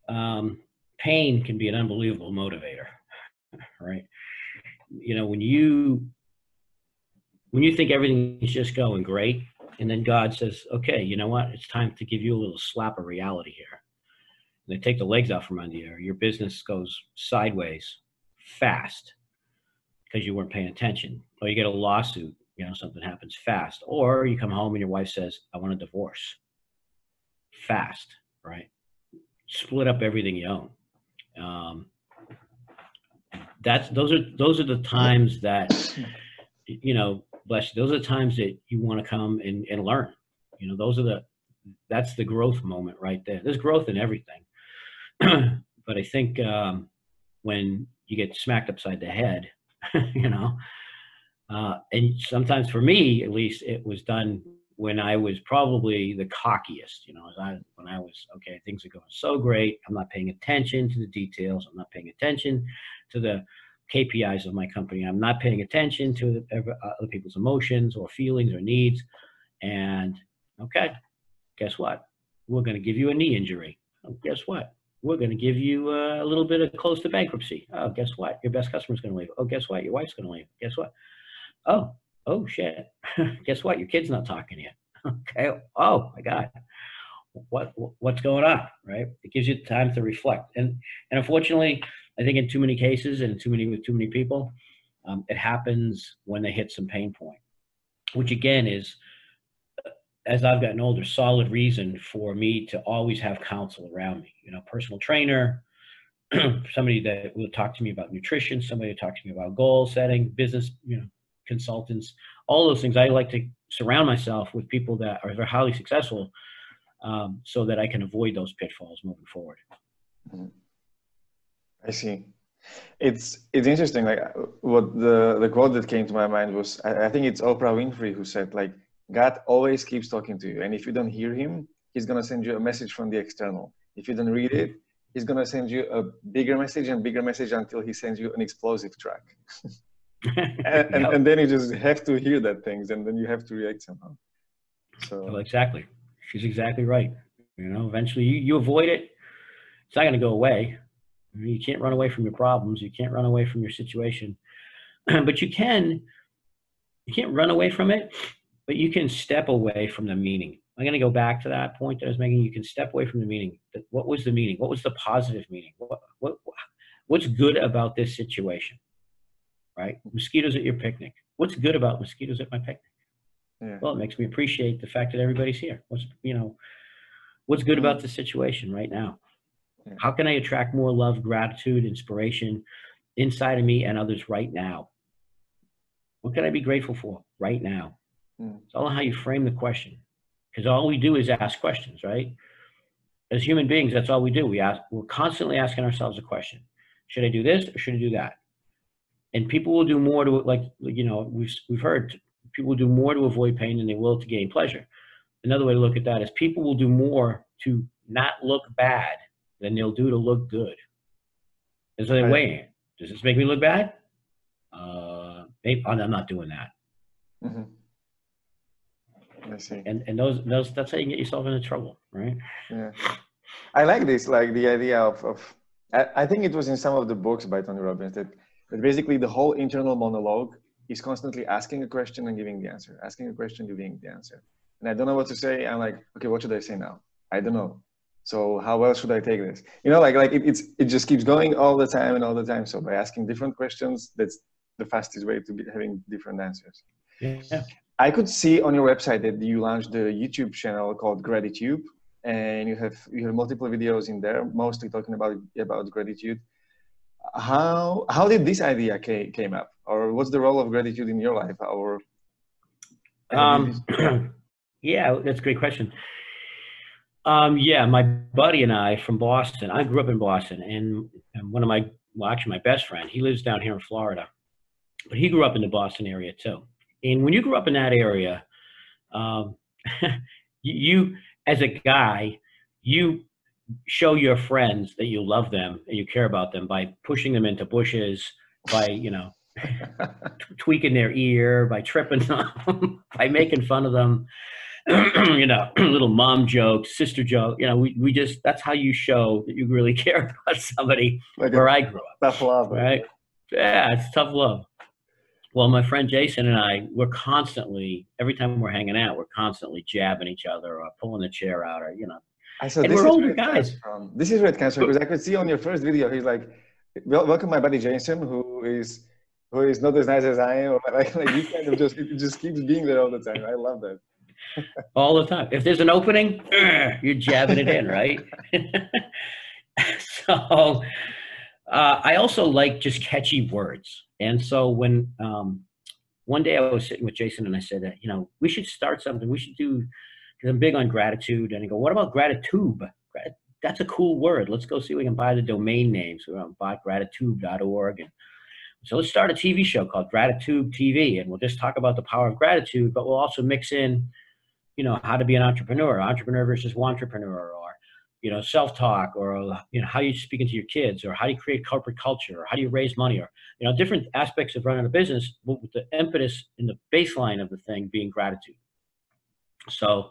um, pain can be an unbelievable motivator, <laughs> right? You know, when you when you think everything is just going great, and then God says, "Okay, you know what? It's time to give you a little slap of reality here." They take the legs out from under you. Your business goes sideways fast because you weren't paying attention, or you get a lawsuit. You know, something happens fast, or you come home and your wife says, "I want a divorce." fast, right? Split up everything you own. Um, that's those are those are the times that you know, bless you. Those are the times that you want to come and, and learn. You know, those are the that's the growth moment right there. There's growth in everything, <clears throat> but I think um, when you get smacked upside the head, <laughs> you know, uh, and sometimes for me at least, it was done when I was probably the cockiest, you know, as I, when I was, okay, things are going so great. I'm not paying attention to the details. I'm not paying attention to the KPIs of my company. I'm not paying attention to other people's emotions or feelings or needs. And okay, guess what? We're going to give you a knee injury. Guess what? We're going to give you a little bit of close to bankruptcy. Oh, guess what? Your best customer's going to leave. Oh, guess what? Your wife's going to leave. Guess what? oh, oh shit. <laughs> Guess what? Your kid's not talking you. <laughs> okay. Oh my God. What, what's going on? Right. It gives you time to reflect. And, and unfortunately, I think in too many cases and too many with too many people, um, it happens when they hit some pain point, which again is, as I've gotten older, solid reason for me to always have counsel around me. You know, personal trainer, <clears throat> somebody that will talk to me about nutrition, somebody to talk to me about goal setting, business, you know, consultants, all those things. I like to surround myself with people that are very highly successful um, so that I can avoid those pitfalls moving forward. Mm-hmm. I see. It's it's interesting. Like what the the quote that came to my mind was I, I think it's Oprah Winfrey who said like God always keeps talking to you, and if you don't hear Him, He's gonna send you a message from the external. If you don't read it, He's gonna send you a bigger message and bigger message until He sends you an explosive track. <laughs> and, and, and, then you just have to hear that things, and then you have to react somehow. So well, exactly, she's exactly right. You know, eventually you, you avoid it. It's not gonna go away you can't run away from your problems. You can't run away from your situation, <clears throat> but you can. You can't run away from it, but you can step away from the meaning. I'm going to go back to that point that I was making. You can step away from the meaning. What was the meaning? What was the positive meaning? What, what, what's good about this situation? Right? Mosquitoes at your picnic. What's good about mosquitoes at my picnic? Yeah. Well, it makes me appreciate the fact that everybody's here. What's you know, what's good about the situation right now? How can I attract more love, gratitude, inspiration inside of me and others right now? What can I be grateful for right now? Mm. It's all how you frame the question. Because all we do is ask questions, right? As human beings, that's all we do. We ask, we're constantly asking ourselves a question. Should I do this or should I do that? And people will do more to like, you know, we've, we've heard people will do more to avoid pain than they will to gain pleasure. Another way to look at that is people will do more to not look bad than they'll do to look good. And so they right. Does this make me look bad? Uh, maybe, I'm not doing that. Mm-hmm. I see. And and those those that's how you get yourself into trouble, right? Yeah. I like this, like the idea of of. I, I think it was in some of the books by Tony Robbins that that basically the whole internal monologue is constantly asking a question and giving the answer, asking a question, giving the answer. And I don't know what to say. I'm like, okay, what should I say now? I don't know. So how else should I take this? You know, like like it, it's it just keeps going all the time and all the time. So by asking different questions, that's the fastest way to be having different answers. Yeah. I could see on your website that you launched a YouTube channel called Gratitude, and you have you have multiple videos in there, mostly talking about about gratitude. How how did this idea came, came up, or what's the role of gratitude in your life? Or um, <clears throat> yeah, that's a great question. Um, yeah, my buddy and I from Boston. I grew up in Boston, and, and one of my well, actually my best friend, he lives down here in Florida, but he grew up in the Boston area too. And when you grew up in that area, um, <laughs> you as a guy, you show your friends that you love them and you care about them by pushing them into bushes, by you know <laughs> tweaking their ear, by tripping <laughs> them, by making fun of them. <clears throat> you know, <clears throat> little mom joke, sister joke. You know, we, we just that's how you show that you really care about somebody like where I grew up. Tough love, right? Yeah, it's tough love. Well, my friend Jason and I, we're constantly every time we're hanging out, we're constantly jabbing each other or pulling the chair out or you know. I saw and we're older guys. From, this is red cancer because I could see on your first video, he's like, "Welcome, my buddy Jason, who is." Who is not as nice as I am, <laughs> or like, like you kind of just it just keeps being there all the time. I love that <laughs> all the time. If there's an opening, <clears throat> you're jabbing it in, right? <laughs> so uh, I also like just catchy words. And so when um, one day I was sitting with Jason and I said, that, you know, we should start something. We should do, because I'm big on gratitude. And I go, what about gratitude? That's a cool word. Let's go see if we can buy the domain name. So we're on botgratitude.org. And so let's start a TV show called Gratitude TV. And we'll just talk about the power of gratitude, but we'll also mix in you know how to be an entrepreneur entrepreneur versus entrepreneur you know self-talk or you know how you speaking to your kids or how do you create corporate culture or how do you raise money or you know different aspects of running a business with the impetus in the baseline of the thing being gratitude. So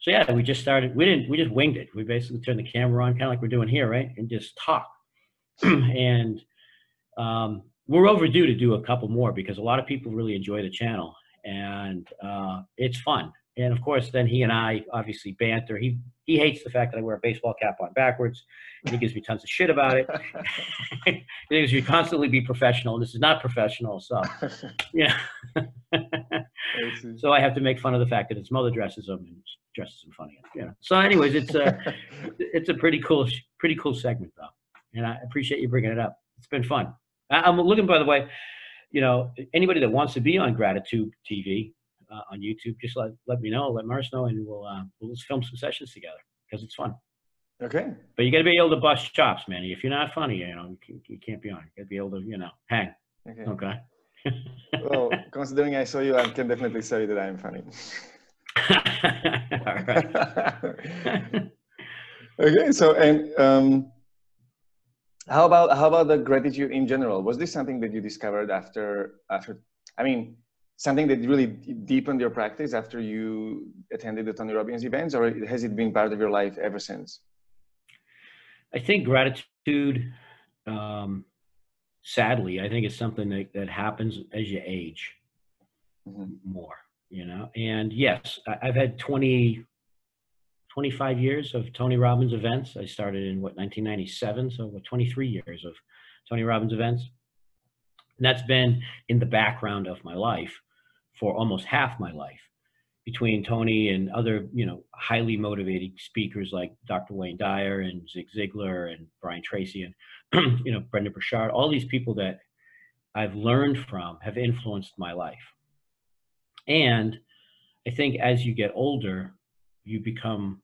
so yeah we just started we didn't we just winged it. We basically turned the camera on kind of like we're doing here right and just talk. <clears throat> And um, we're overdue to do a couple more because a lot of people really enjoy the channel and uh, it's fun. And of course, then he and I obviously banter. He he hates the fact that I wear a baseball cap on backwards. he gives me tons of shit about it. <laughs> he thinks you constantly be professional. This is not professional. So, <laughs> yeah. <laughs> so I have to make fun of the fact that his mother dresses him and dresses him funny. Yeah. So, anyways, it's a it's a pretty cool pretty cool segment though, and I appreciate you bringing it up. It's been fun. I'm looking, by the way, you know, anybody that wants to be on Gratitude TV uh, on YouTube, just let let me know, let Mars know, and we'll uh, we'll film some sessions together because it's fun. Okay. But you got to be able to bust chops, man. If you're not funny, you know, you can't be on. You got to be able to, you know, hang. Okay. Okay. <laughs> well, considering I saw you, I can definitely say that I'm funny. <laughs> <laughs> okay. So and um, how about how about the gratitude in general? Was this something that you discovered after after? I mean, something that really deepened your practice after you attended the Tony Robbins events, or has it been part of your life ever since? I think gratitude, um, sadly, I think it's something that, that happens as you age mm-hmm. more, you know? And yes, I, have had 20, 25 years of Tony Robbins events. I started in what, 1997. So what, 23 years of Tony Robbins events. And that's been in the background of my life for almost half my life between Tony and other, you know, highly motivated speakers like Dr. Wayne Dyer and Zig Ziglar and Brian Tracy and, <clears throat> you know, Brendon Burchard, all these people that I've learned from have influenced my life. And I think as you get older, you become,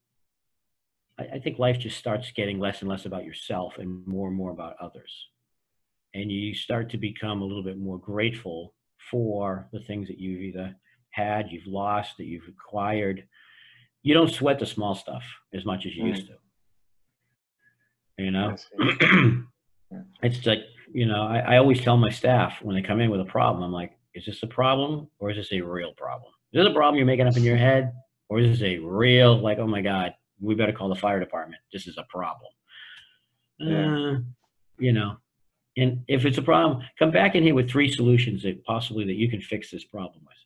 I, I think life just starts getting less and less about yourself and more and more about others. And you start to become a little bit more grateful for the things that you've either had, you've lost, that you've acquired. You don't sweat the small stuff as much as you used to. You know, <clears throat> it's like, you know, I, I always tell my staff when they come in with a problem, I'm like, is this a problem or is this a real problem? Is this a problem you're making up in your head or is this a real, like, oh my God, we better call the fire department. This is a problem. Yeah. Uh, you know, and if it's a problem, come back in here with three solutions that possibly that you can fix this problem with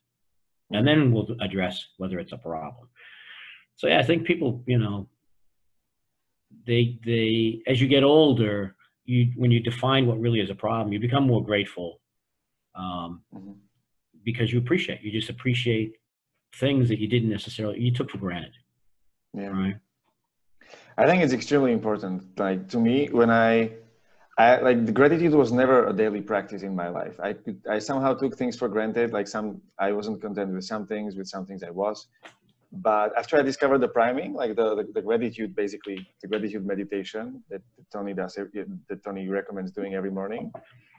and then we'll address whether it's a problem. So yeah, I think people, you know, they they as you get older, you when you define what really is a problem, you become more grateful um, mm-hmm. because you appreciate. You just appreciate things that you didn't necessarily you took for granted. Yeah. Right. I think it's extremely important. Like to me, when I I, like the gratitude was never a daily practice in my life. I could, I somehow took things for granted. Like some, I wasn't content with some things, with some things I was. But after I discovered the priming, like the, the, the gratitude, basically the gratitude meditation that, Tony does, eh, that Tony recommends doing every morning.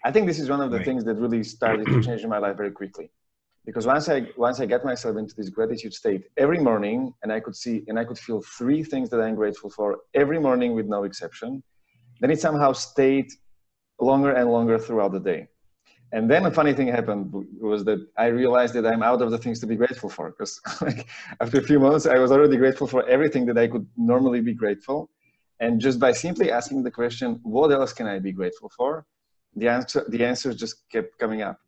I think this is one of the right. things that really started to change my life very quickly. Because once I once I get myself into this gratitude state every morning, and I could see and I could feel three things that I'm grateful for every morning with no exception then it somehow stayed longer and longer throughout the day. And then a funny thing happened was that I realized that I'm out of the things to be grateful for because <laughs> like, after a few months, I was already grateful for everything that I could normally be grateful. And just by simply asking the question, what else can I be grateful for? The answer, the answers just kept coming up.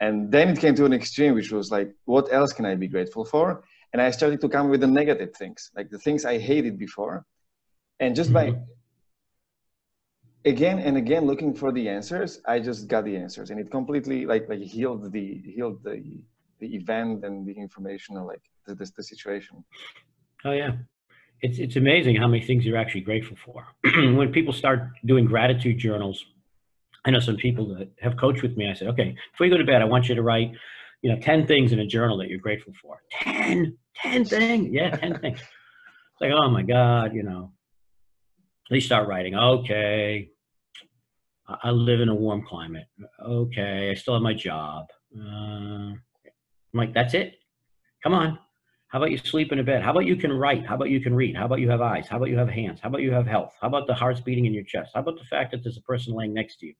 And then it came to an extreme, which was like, what else can I be grateful for? And I started to come with the negative things, like the things I hated before. And just by mm-hmm again and again looking for the answers i just got the answers and it completely like like healed the healed the the event and the information or like the, the, the situation. Oh yeah. It's it's amazing how many things you're actually grateful for. <clears throat> When people start doing gratitude journals i know some people that have coached with me i said okay before you go to bed i want you to write you know 10 things in a journal that you're grateful for. 10 10 things? Yeah 10 things. It's like oh my god you know they start writing, okay, I live in a warm climate. Okay, I still have my job. Uh, I'm like, that's it. Come on. How about you sleep in a bed? How about you can write? How about you can read? How about you have eyes? How about you have hands? How about you have health? How about the heart's beating in your chest? How about the fact that there's a person laying next to you?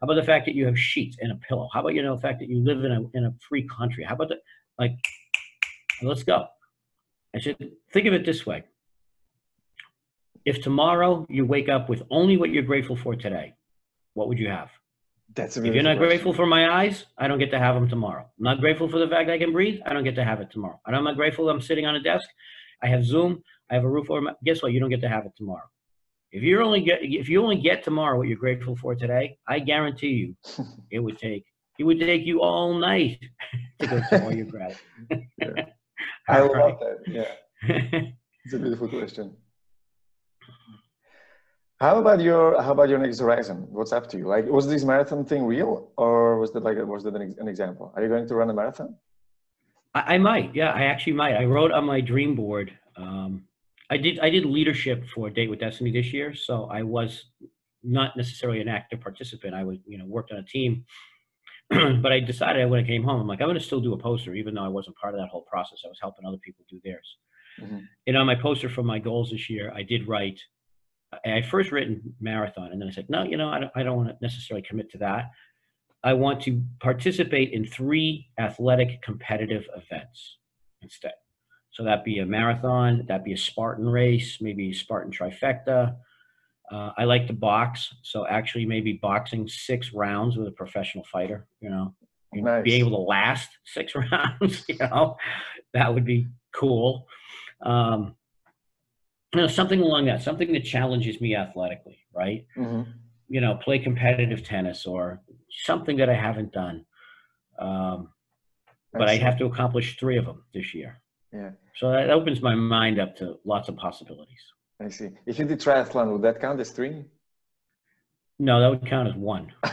How about the fact that you have sheets and a pillow? How about you know the fact that you live in a in a free country? How about the like? Let's go. I said, think of it this way: if tomorrow you wake up with only what you're grateful for today, what would you have? That's if you're not grateful for my eyes, I don't get to have them tomorrow. I'm not grateful for the fact I can breathe. I don't get to have it tomorrow. And I'm not grateful I'm sitting on a desk. I have Zoom. I have a roof over my. Guess what? You don't get to have it tomorrow. If you only get if you only get tomorrow what you're grateful for today, I guarantee you, <laughs> it would take it would take you all night <laughs> to go through all your <laughs> gratitude. yeah. I love that. Yeah, it's a beautiful question. How about your How about your next horizon? What's up to you? Like, was this marathon thing real, or was that like was that an, an example? Are you going to run a marathon? I, I, might. Yeah, I actually might. I wrote on my dream board. Um, I did. I did leadership for Date with Destiny this year, so I was not necessarily an active participant. I was, you know, worked on a team. <clears throat> but I decided when I came home, I'm like, I'm going to still do a poster, even though I wasn't part of that whole process. I was helping other people do theirs. Mm-hmm. And on my poster for my goals this year, I did write I first written marathon, and then I said, no, you know, I don't, I don't want to necessarily commit to that. I want to participate in three athletic competitive events instead. So that be a marathon, that be a Spartan race, maybe Spartan trifecta. Uh, I like to box, so actually maybe boxing six rounds with a professional fighter. You know, nice. be able to last six <laughs> rounds. You know, that would be cool. Um, you know, something along that, something that challenges me athletically, right? Mm-hmm. You know, play competitive tennis or something that I haven't done. Um, but I have to accomplish three of them this year. Yeah. So that opens my mind up to lots of possibilities. I see. If you did triathlon, would that count as three? No, that would count as one. <laughs>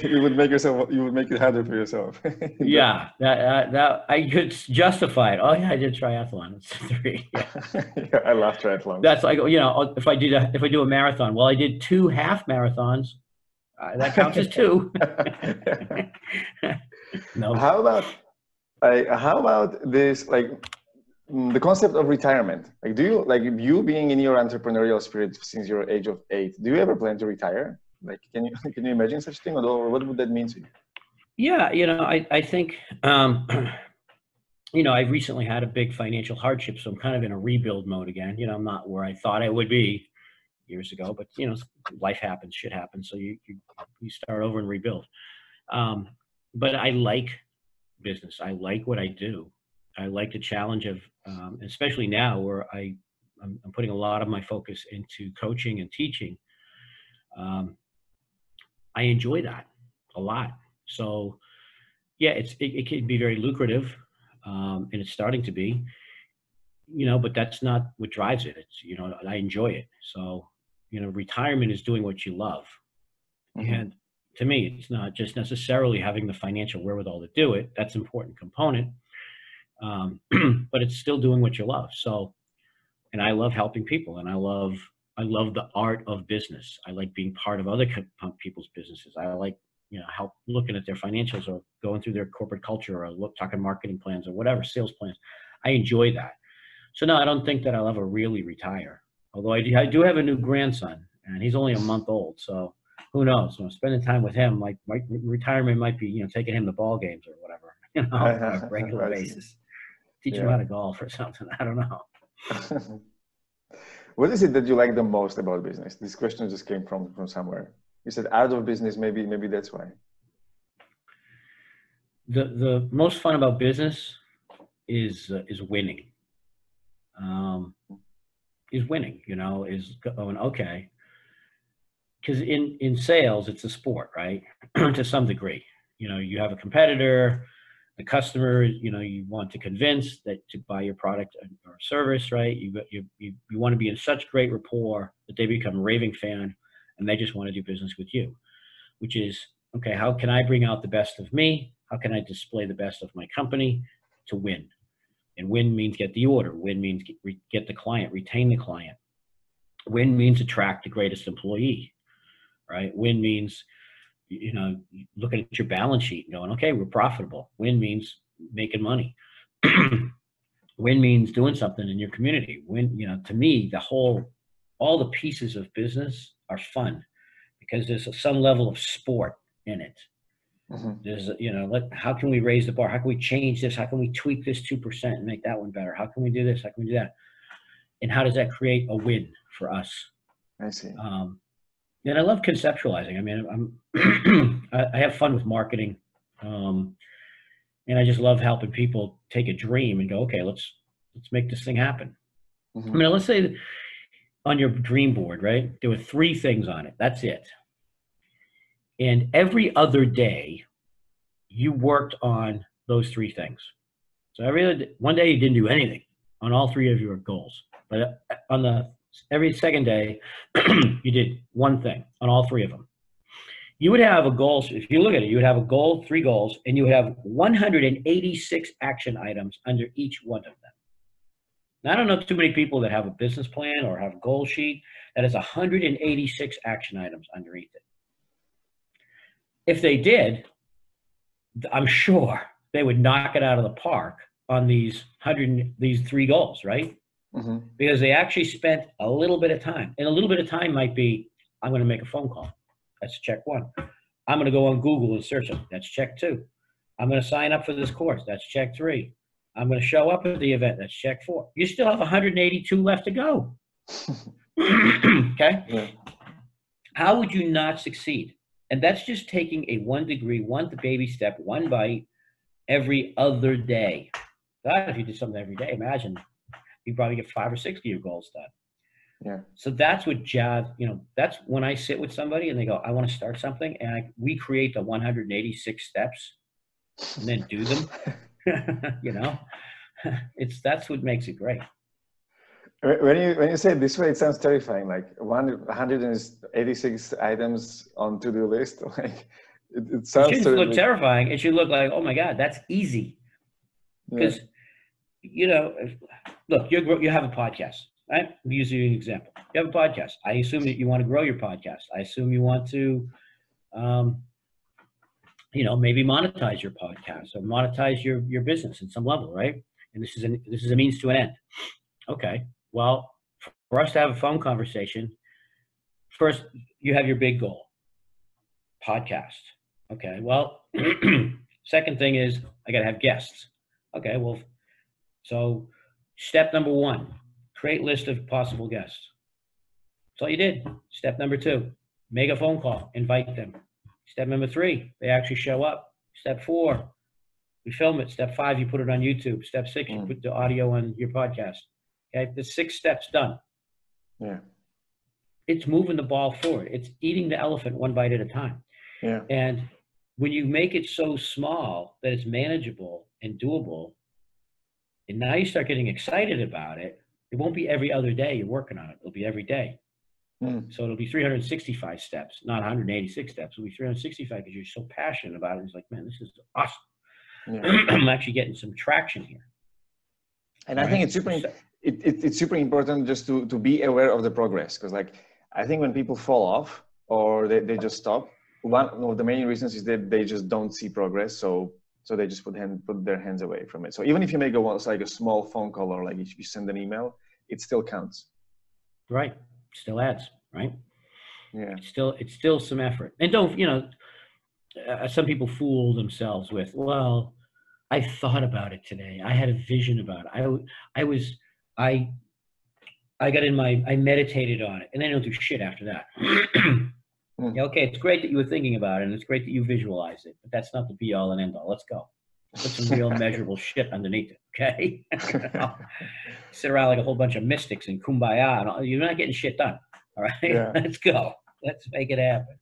<laughs> you would make yourself. You would make it harder for yourself. <laughs> yeah, that uh, that I could justify it. Oh yeah, I did triathlon. It's three. Yeah. yeah, I love triathlon. That's like you know, if I did a, if I do a marathon, well, I did two half marathons. Uh, that counts as two. no. How about like, how about this? Like the concept of retirement. Like do you like you being in your entrepreneurial spirit since your age of eight do you ever plan to retire? Like can you <laughs> can you imagine such a thing? Or what would that mean to you? Yeah you know i i think um <clears throat> you know i recently had a big financial hardship so i'm kind of in a rebuild mode again. You know i'm not where i thought i would be years ago but you know life happens shit happens so you you, you start over and rebuild. Um but i like business. I like what i do. I like the challenge of, um, especially now where I, I'm, I'm, putting a lot of my focus into coaching and teaching. Um, I enjoy that a lot. So, yeah, it's it, it can be very lucrative, um, and it's starting to be. You know, but that's not what drives it. It's you know I enjoy it. So, you know, retirement is doing what you love, mm-hmm. and to me, it's not just necessarily having the financial wherewithal to do it. That's an important component um, <clears throat> but it's still doing what you love. So, and I love helping people, and I love I love the art of business. I like being part of other people's businesses. I like you know help looking at their financials or going through their corporate culture or look talking marketing plans or whatever sales plans. I enjoy that. So no, I don't think that I'll ever really retire. Although I do, I do have a new grandson, and he's only a month old, so who knows? So spending time with him, like my retirement might be, you know, taking him to ball games or whatever, <laughs> you know, on a <laughs> regular basis teach yeah. how to golf or <laughs> something. I don't know. <laughs> what is it that you like the most about business? This question just came from from somewhere. You said out of business, maybe maybe that's why. The the most fun about business is uh, is winning. Um, is winning. You know, is going okay. Because in in sales, it's a sport, right? <clears throat> to some degree. You know, you have a competitor the customer, you know, you want to convince that to buy your product or service, right? You, you, you, you want to be in such great rapport that they become a raving fan and they just want to do business with you, which is, okay, how can I bring out the best of me? How can I display the best of my company to win? And win means get the order. Win means get, get the client, retain the client. Win means attract the greatest employee, right? Win means you know, looking at your balance sheet and going, okay, we're profitable. Win means making money. <clears throat> Win means doing something in your community. Win, you know, to me, the whole, all the pieces of business are fun because there's some level of sport in it. Mm-hmm. There's, you know, let, how can we raise the bar? How can we change this? How can we tweak this 2% and make that one better? How can we do this? How can we do that? And how does that create a win for us? I see. Um, and I love conceptualizing. I mean, I'm <clears throat> I have fun with marketing, um, and I just love helping people take a dream and go, okay, let's let's make this thing happen. Mm-hmm. I mean, let's say on your dream board, right? There were three things on it. That's it. And every other day, you worked on those three things. So every one day you didn't do anything on all three of your goals, but uh, on the every second day, <clears throat> you did one thing on all three of them. You would have a goal, if you look at it, you would have a goal, three goals, and you would have 186 action items under each one of them. Now, I don't know too many people that have a business plan or have a goal sheet that has 186 action items underneath it. If they did, I'm sure they would knock it out of the park on these hundred these three goals, right? Mm-hmm. because they actually spent a little bit of time. And a little bit of time might be I'm going to make a phone call. That's check one. I'm going to go on Google and search it. That's check two. I'm going to sign up for this course. That's check three. I'm going to show up at the event. That's check four. You still have 182 left to go. <laughs> okay? Yeah. How would you not succeed? And that's just taking a one degree, one baby step, one bite every other day. God, if you did something every day, imagine you probably get five or six of your goals done. Yeah. So that's what jazz, you know, that's when I sit with somebody and they go, I want to start something. And I, we create the 186 steps and then do them. <laughs> you know, <laughs> it's, that's what makes it great. When you, when you say it this way, it sounds terrifying. Like 186 items on to-do list. <laughs> Like it, it sounds it look terrifying. It should look like, oh my God, that's easy. Because, yeah. you know, look, you you have a podcast, right? Use you an example. You have a podcast. I assume that you want to grow your podcast. I assume you want to, um, you know, maybe monetize your podcast or monetize your your business in some level, right? And this is an this is a means to an end. Okay. Well, for us to have a phone conversation, first you have your big goal, podcast. Okay. Well, <clears throat> second thing is I got to have guests. Okay. Well, so Step number one, create list of possible guests. That's all you did. Step number two, make a phone call, invite them. Step number three, they actually show up. Step four, we film it. Step five, you put it on YouTube. Step six, you mm. put the audio on your podcast. Okay, the six steps done. Yeah. It's moving the ball forward. It's eating the elephant one bite at a time. Yeah. And when you make it so small that it's manageable and doable, and now you start getting excited about it. It won't be every other day you're working on it. It'll be every day. Mm. So it'll be 365 steps, not 186 steps. It'll be 365 because you're so passionate about it. It's like, man, this is awesome. Yeah. <clears throat> I'm actually getting some traction here. And I think it's super. It, it, it's super important just to to be aware of the progress because, like, I think when people fall off or they, they just stop, one of the main reasons is that they just don't see progress. So so they just put hand, put their hands away from it. So even if you make a like a small phone call or like if you send an email, it still counts. Right. Still adds. Right. Yeah. It's still it's still some effort. And don't you know? Uh, some people fool themselves with well, I thought about it today. I had a vision about it. I I was I I got in my I meditated on it, and I don't do shit after that. <clears throat> Mm. Yeah, okay, it's great that you were thinking about it, and it's great that you visualize it, but that's not the be all and end all. Let's go. Put some real <laughs> measurable shit underneath it, okay? <laughs> Sit around like a whole bunch of mystics and kumbaya, and all, you're not getting shit done. All right, yeah. <laughs> let's go. Let's make it happen.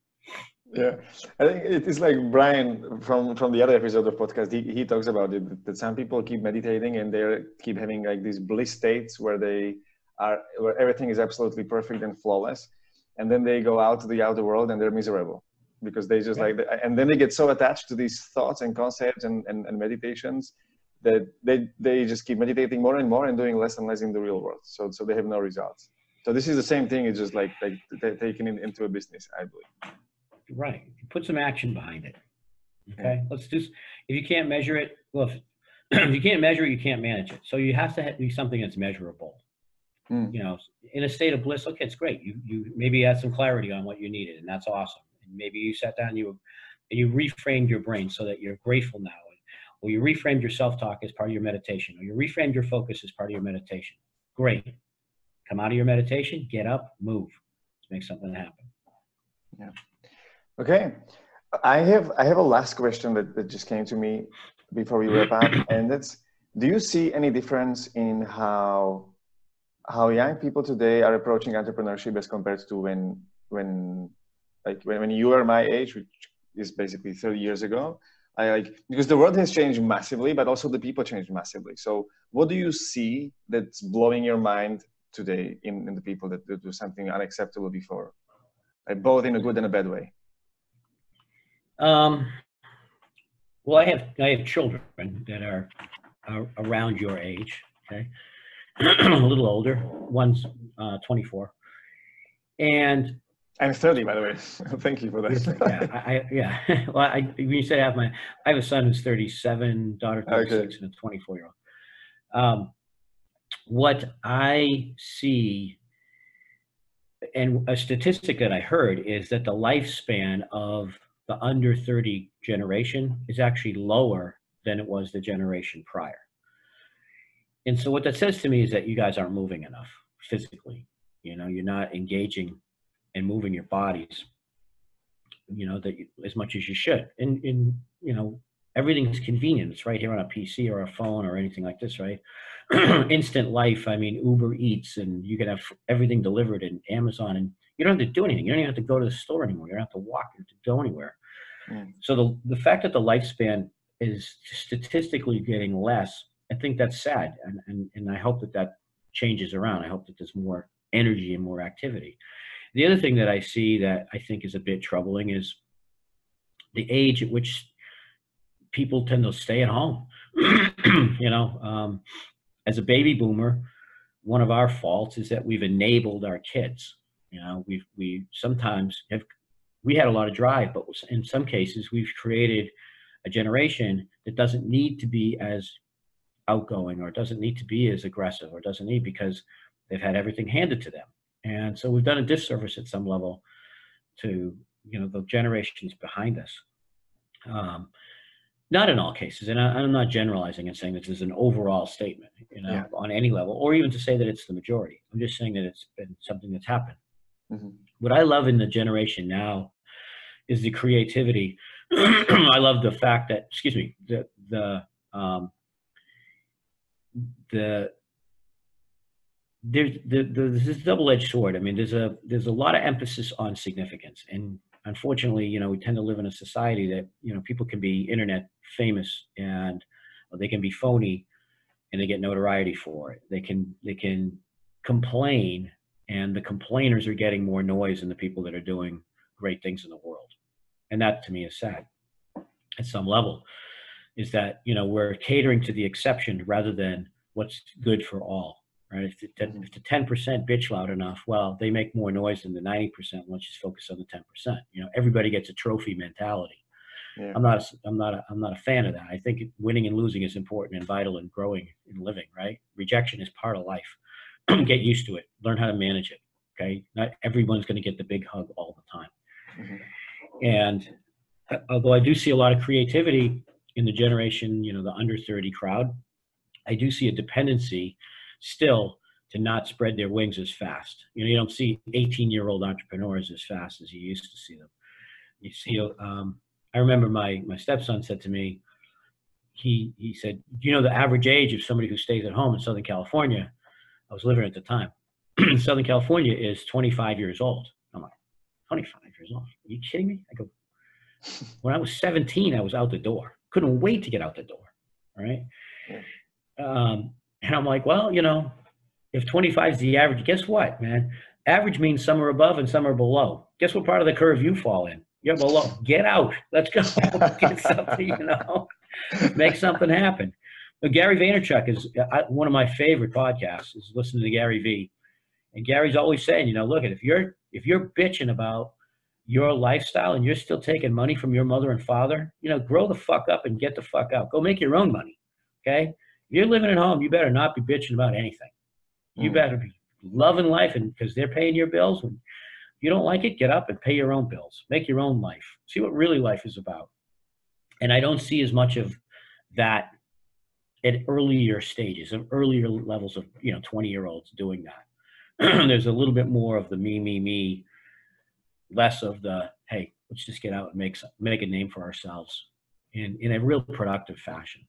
Yeah, I think it is like Brian from from the other episode of podcast. He he talks about it that some people keep meditating and they keep having like these bliss states where they are where everything is absolutely perfect and flawless and then they go out to the outer world and they're miserable because they just like and then they get so attached to these thoughts and concepts and, and, and meditations that they they just keep meditating more and more and doing less and less in the real world. So so they have no results. So this is the same thing. It's just like like they're taking it into a business i believe. Right. Put some action behind it. Okay? Yeah. let's just if you can't measure it well if, <clears throat> if you can't measure it you can't manage it. So you have to be something that's measurable mm. you know, in a state of bliss, okay, it's great. You you maybe had some clarity on what you needed, and that's awesome. And maybe you sat down, you and you reframed your brain so that you're grateful now, or you reframed your self-talk as part of your meditation, or you reframed your focus as part of your meditation. Great. Come out of your meditation, get up, move. Let's make something happen. Yeah. Okay. I have I have a last question that, that just came to me before we wrap up, <clears throat> and that's do you see any difference in how how young people today are approaching entrepreneurship as compared to when when like when, when you were my age, which is basically 30 years ago? I like because the world has changed massively, but also the people changed massively. So what do you see that's blowing your mind today in, in the people that, do something unacceptable before? Like both in a good and a bad way. Um, well, I have I have children that are, are around your age. Okay, <clears throat> a little older. One's uh, 24, and I'm 30, by the way. <laughs> Thank you for that. yeah, I, I, yeah. <laughs> well, I, when you said I have my, I have a son who's 37, daughter 36, okay. and a 24 year old. Um, what I see, and a statistic that I heard is that the lifespan of the under 30 generation is actually lower than it was the generation prior. And so what that says to me is that you guys aren't moving enough physically. You know, you're not engaging and moving your bodies, you know, that you, as much as you should. And, and, you know, everything's convenient. It's right here on a PC or a phone or anything like this, right? <clears throat> Instant life. I mean, Uber Eats and you can have everything delivered in Amazon and you don't have to do anything. You don't even have to go to the store anymore. You don't have to walk. You have to go anywhere. Mm. So the the fact that the lifespan is statistically getting less, I think that's sad, and and and I hope that that changes around. I hope that there's more energy and more activity. The other thing that I see that I think is a bit troubling is the age at which people tend to stay at home. <clears throat> you know, um, as a baby boomer, one of our faults is that we've enabled our kids. You know, we've we sometimes have we had a lot of drive, but in some cases we've created a generation that doesn't need to be as outgoing or doesn't need to be as aggressive or doesn't need because they've had everything handed to them. And so we've done a disservice at some level to you know the generations behind us. Um, not in all cases, and I, am not generalizing and saying this is an overall statement, you know, yeah. on any level, or even to say that it's the majority. I'm just saying that it's been something that's happened. Mm-hmm. What I love in the generation now is the creativity. <clears throat> I love the fact that, excuse me, the the um, the there's the, the, this double-edged sword. I mean, there's a there's a lot of emphasis on significance, and unfortunately, you know, we tend to live in a society that you know people can be internet famous and they can be phony, and they get notoriety for it. They can they can complain, and the complainers are getting more noise than the people that are doing great things in the world, and that to me is sad. At some level, is that you know we're catering to the exception rather than what's good for all right? If the, mm-hmm. if the 10% bitch loud enough, well, they make more noise than the 90%. Let's just focus on the 10%. You know, everybody gets a trophy mentality. Yeah. I'm not, a, I'm not, a, I'm not a fan of that. I think winning and losing is important and vital in growing and living, right? Rejection is part of life. <clears throat> get used to it. Learn how to manage it. Okay. Not everyone's going to get the big hug all the time. Mm-hmm. And uh, although I do see a lot of creativity in the generation, you know, the under 30 crowd, I do see a dependency still to not spread their wings as fast. You know, you don't see 18 year old entrepreneurs as fast as you used to see them. You see, um, I remember my, my stepson said to me, he, he said, you know the average age of somebody who stays at home in Southern California? I was living at the time. <clears throat> Southern California is 25 years old. I'm like, 25 years old? Are you kidding me? I go, when I was 17, I was out the door. Couldn't wait to get out the door. Right. Um, and I'm like, well, you know, if 25 is the average, guess what, man? Average means some are above and some are below. Guess what part of the curve you fall in? You're below. Get out. Let's go. <laughs> Get something, you know, make something happen. But Gary Vaynerchuk is I, one of my favorite podcasts. Is listening to Gary V. And Gary's always saying, you know, look at if you're if you're bitching about your lifestyle and you're still taking money from your mother and father, you know, grow the fuck up and get the fuck out. Go make your own money. Okay If you're living at home, you better not be bitching about anything. You mm. better be loving life, and because they're paying your bills. When you don't like it, get up and pay your own bills. Make your own life. See what really life is about. And I don't see as much of that at earlier stages, of earlier levels of you know 20 year olds doing that. <clears throat> There's a little bit more of the me, me, me less of the hey, let's just get out and make make a name for ourselves in in a real productive fashion.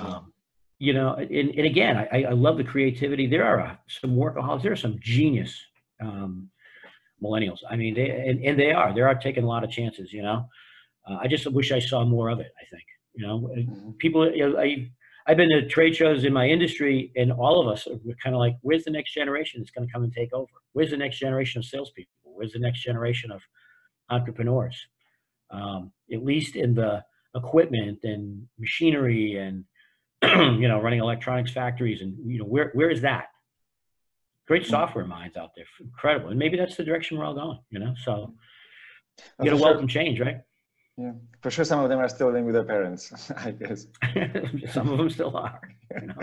Um, you know, and, and again, I, I love the creativity. There are uh, some workaholics. There are some genius um, millennials. I mean, they and, and they are. They are taking a lot of chances. You know, uh, I just wish I saw more of it. I think. You know, mm-hmm. people. You know, I I've been to trade shows in my industry, and all of us are kind of like, where's the next generation that's going to come and take over? Where's the next generation of salespeople? Where's the next generation of entrepreneurs? Um, at least in the equipment and machinery and <clears throat> you know running electronics factories and you know where where is that? Great mm. software minds out there, incredible, and maybe that's the direction we're all going. You know, so you know, welcome change, right? Yeah, for sure. Some of them are still living with their parents, <laughs> I guess. <laughs> some of them still are. You know?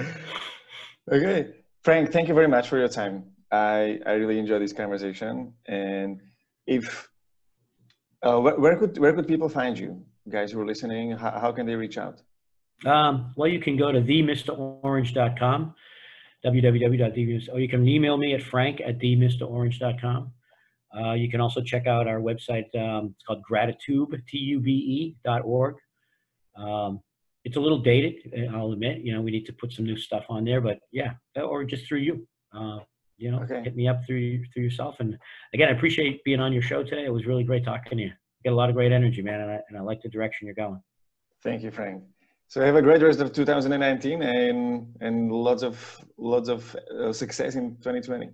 <laughs> okay, Frank. Thank you very much for your time. I I really enjoy this conversation. And if uh, where, where could where could people find you, guys who are listening? How, how can they reach out? Um, well, you can go to themrorange.com, www.the, or you can email me at frank at. Uh, you can also check out our website. Um, it's called Gratitube, T-U-B-E dot org. Um, it's a little dated, I'll admit. You know, we need to put some new stuff on there, but yeah, or just through you. Uh, you know, okay. hit me up through through yourself. And again, I appreciate being on your show today. It was really great talking to you. you get a lot of great energy, man, and I, and I like the direction you're going. Thank you, Frank. So have a great rest of 2019 and and lots of lots of uh, success in 2020.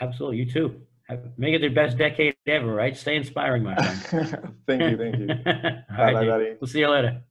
Absolutely, you too. Make it the best decade ever, right? Stay inspiring, my friend. <laughs> thank you, thank you. <laughs> bye, bye, buddy. We'll see you later.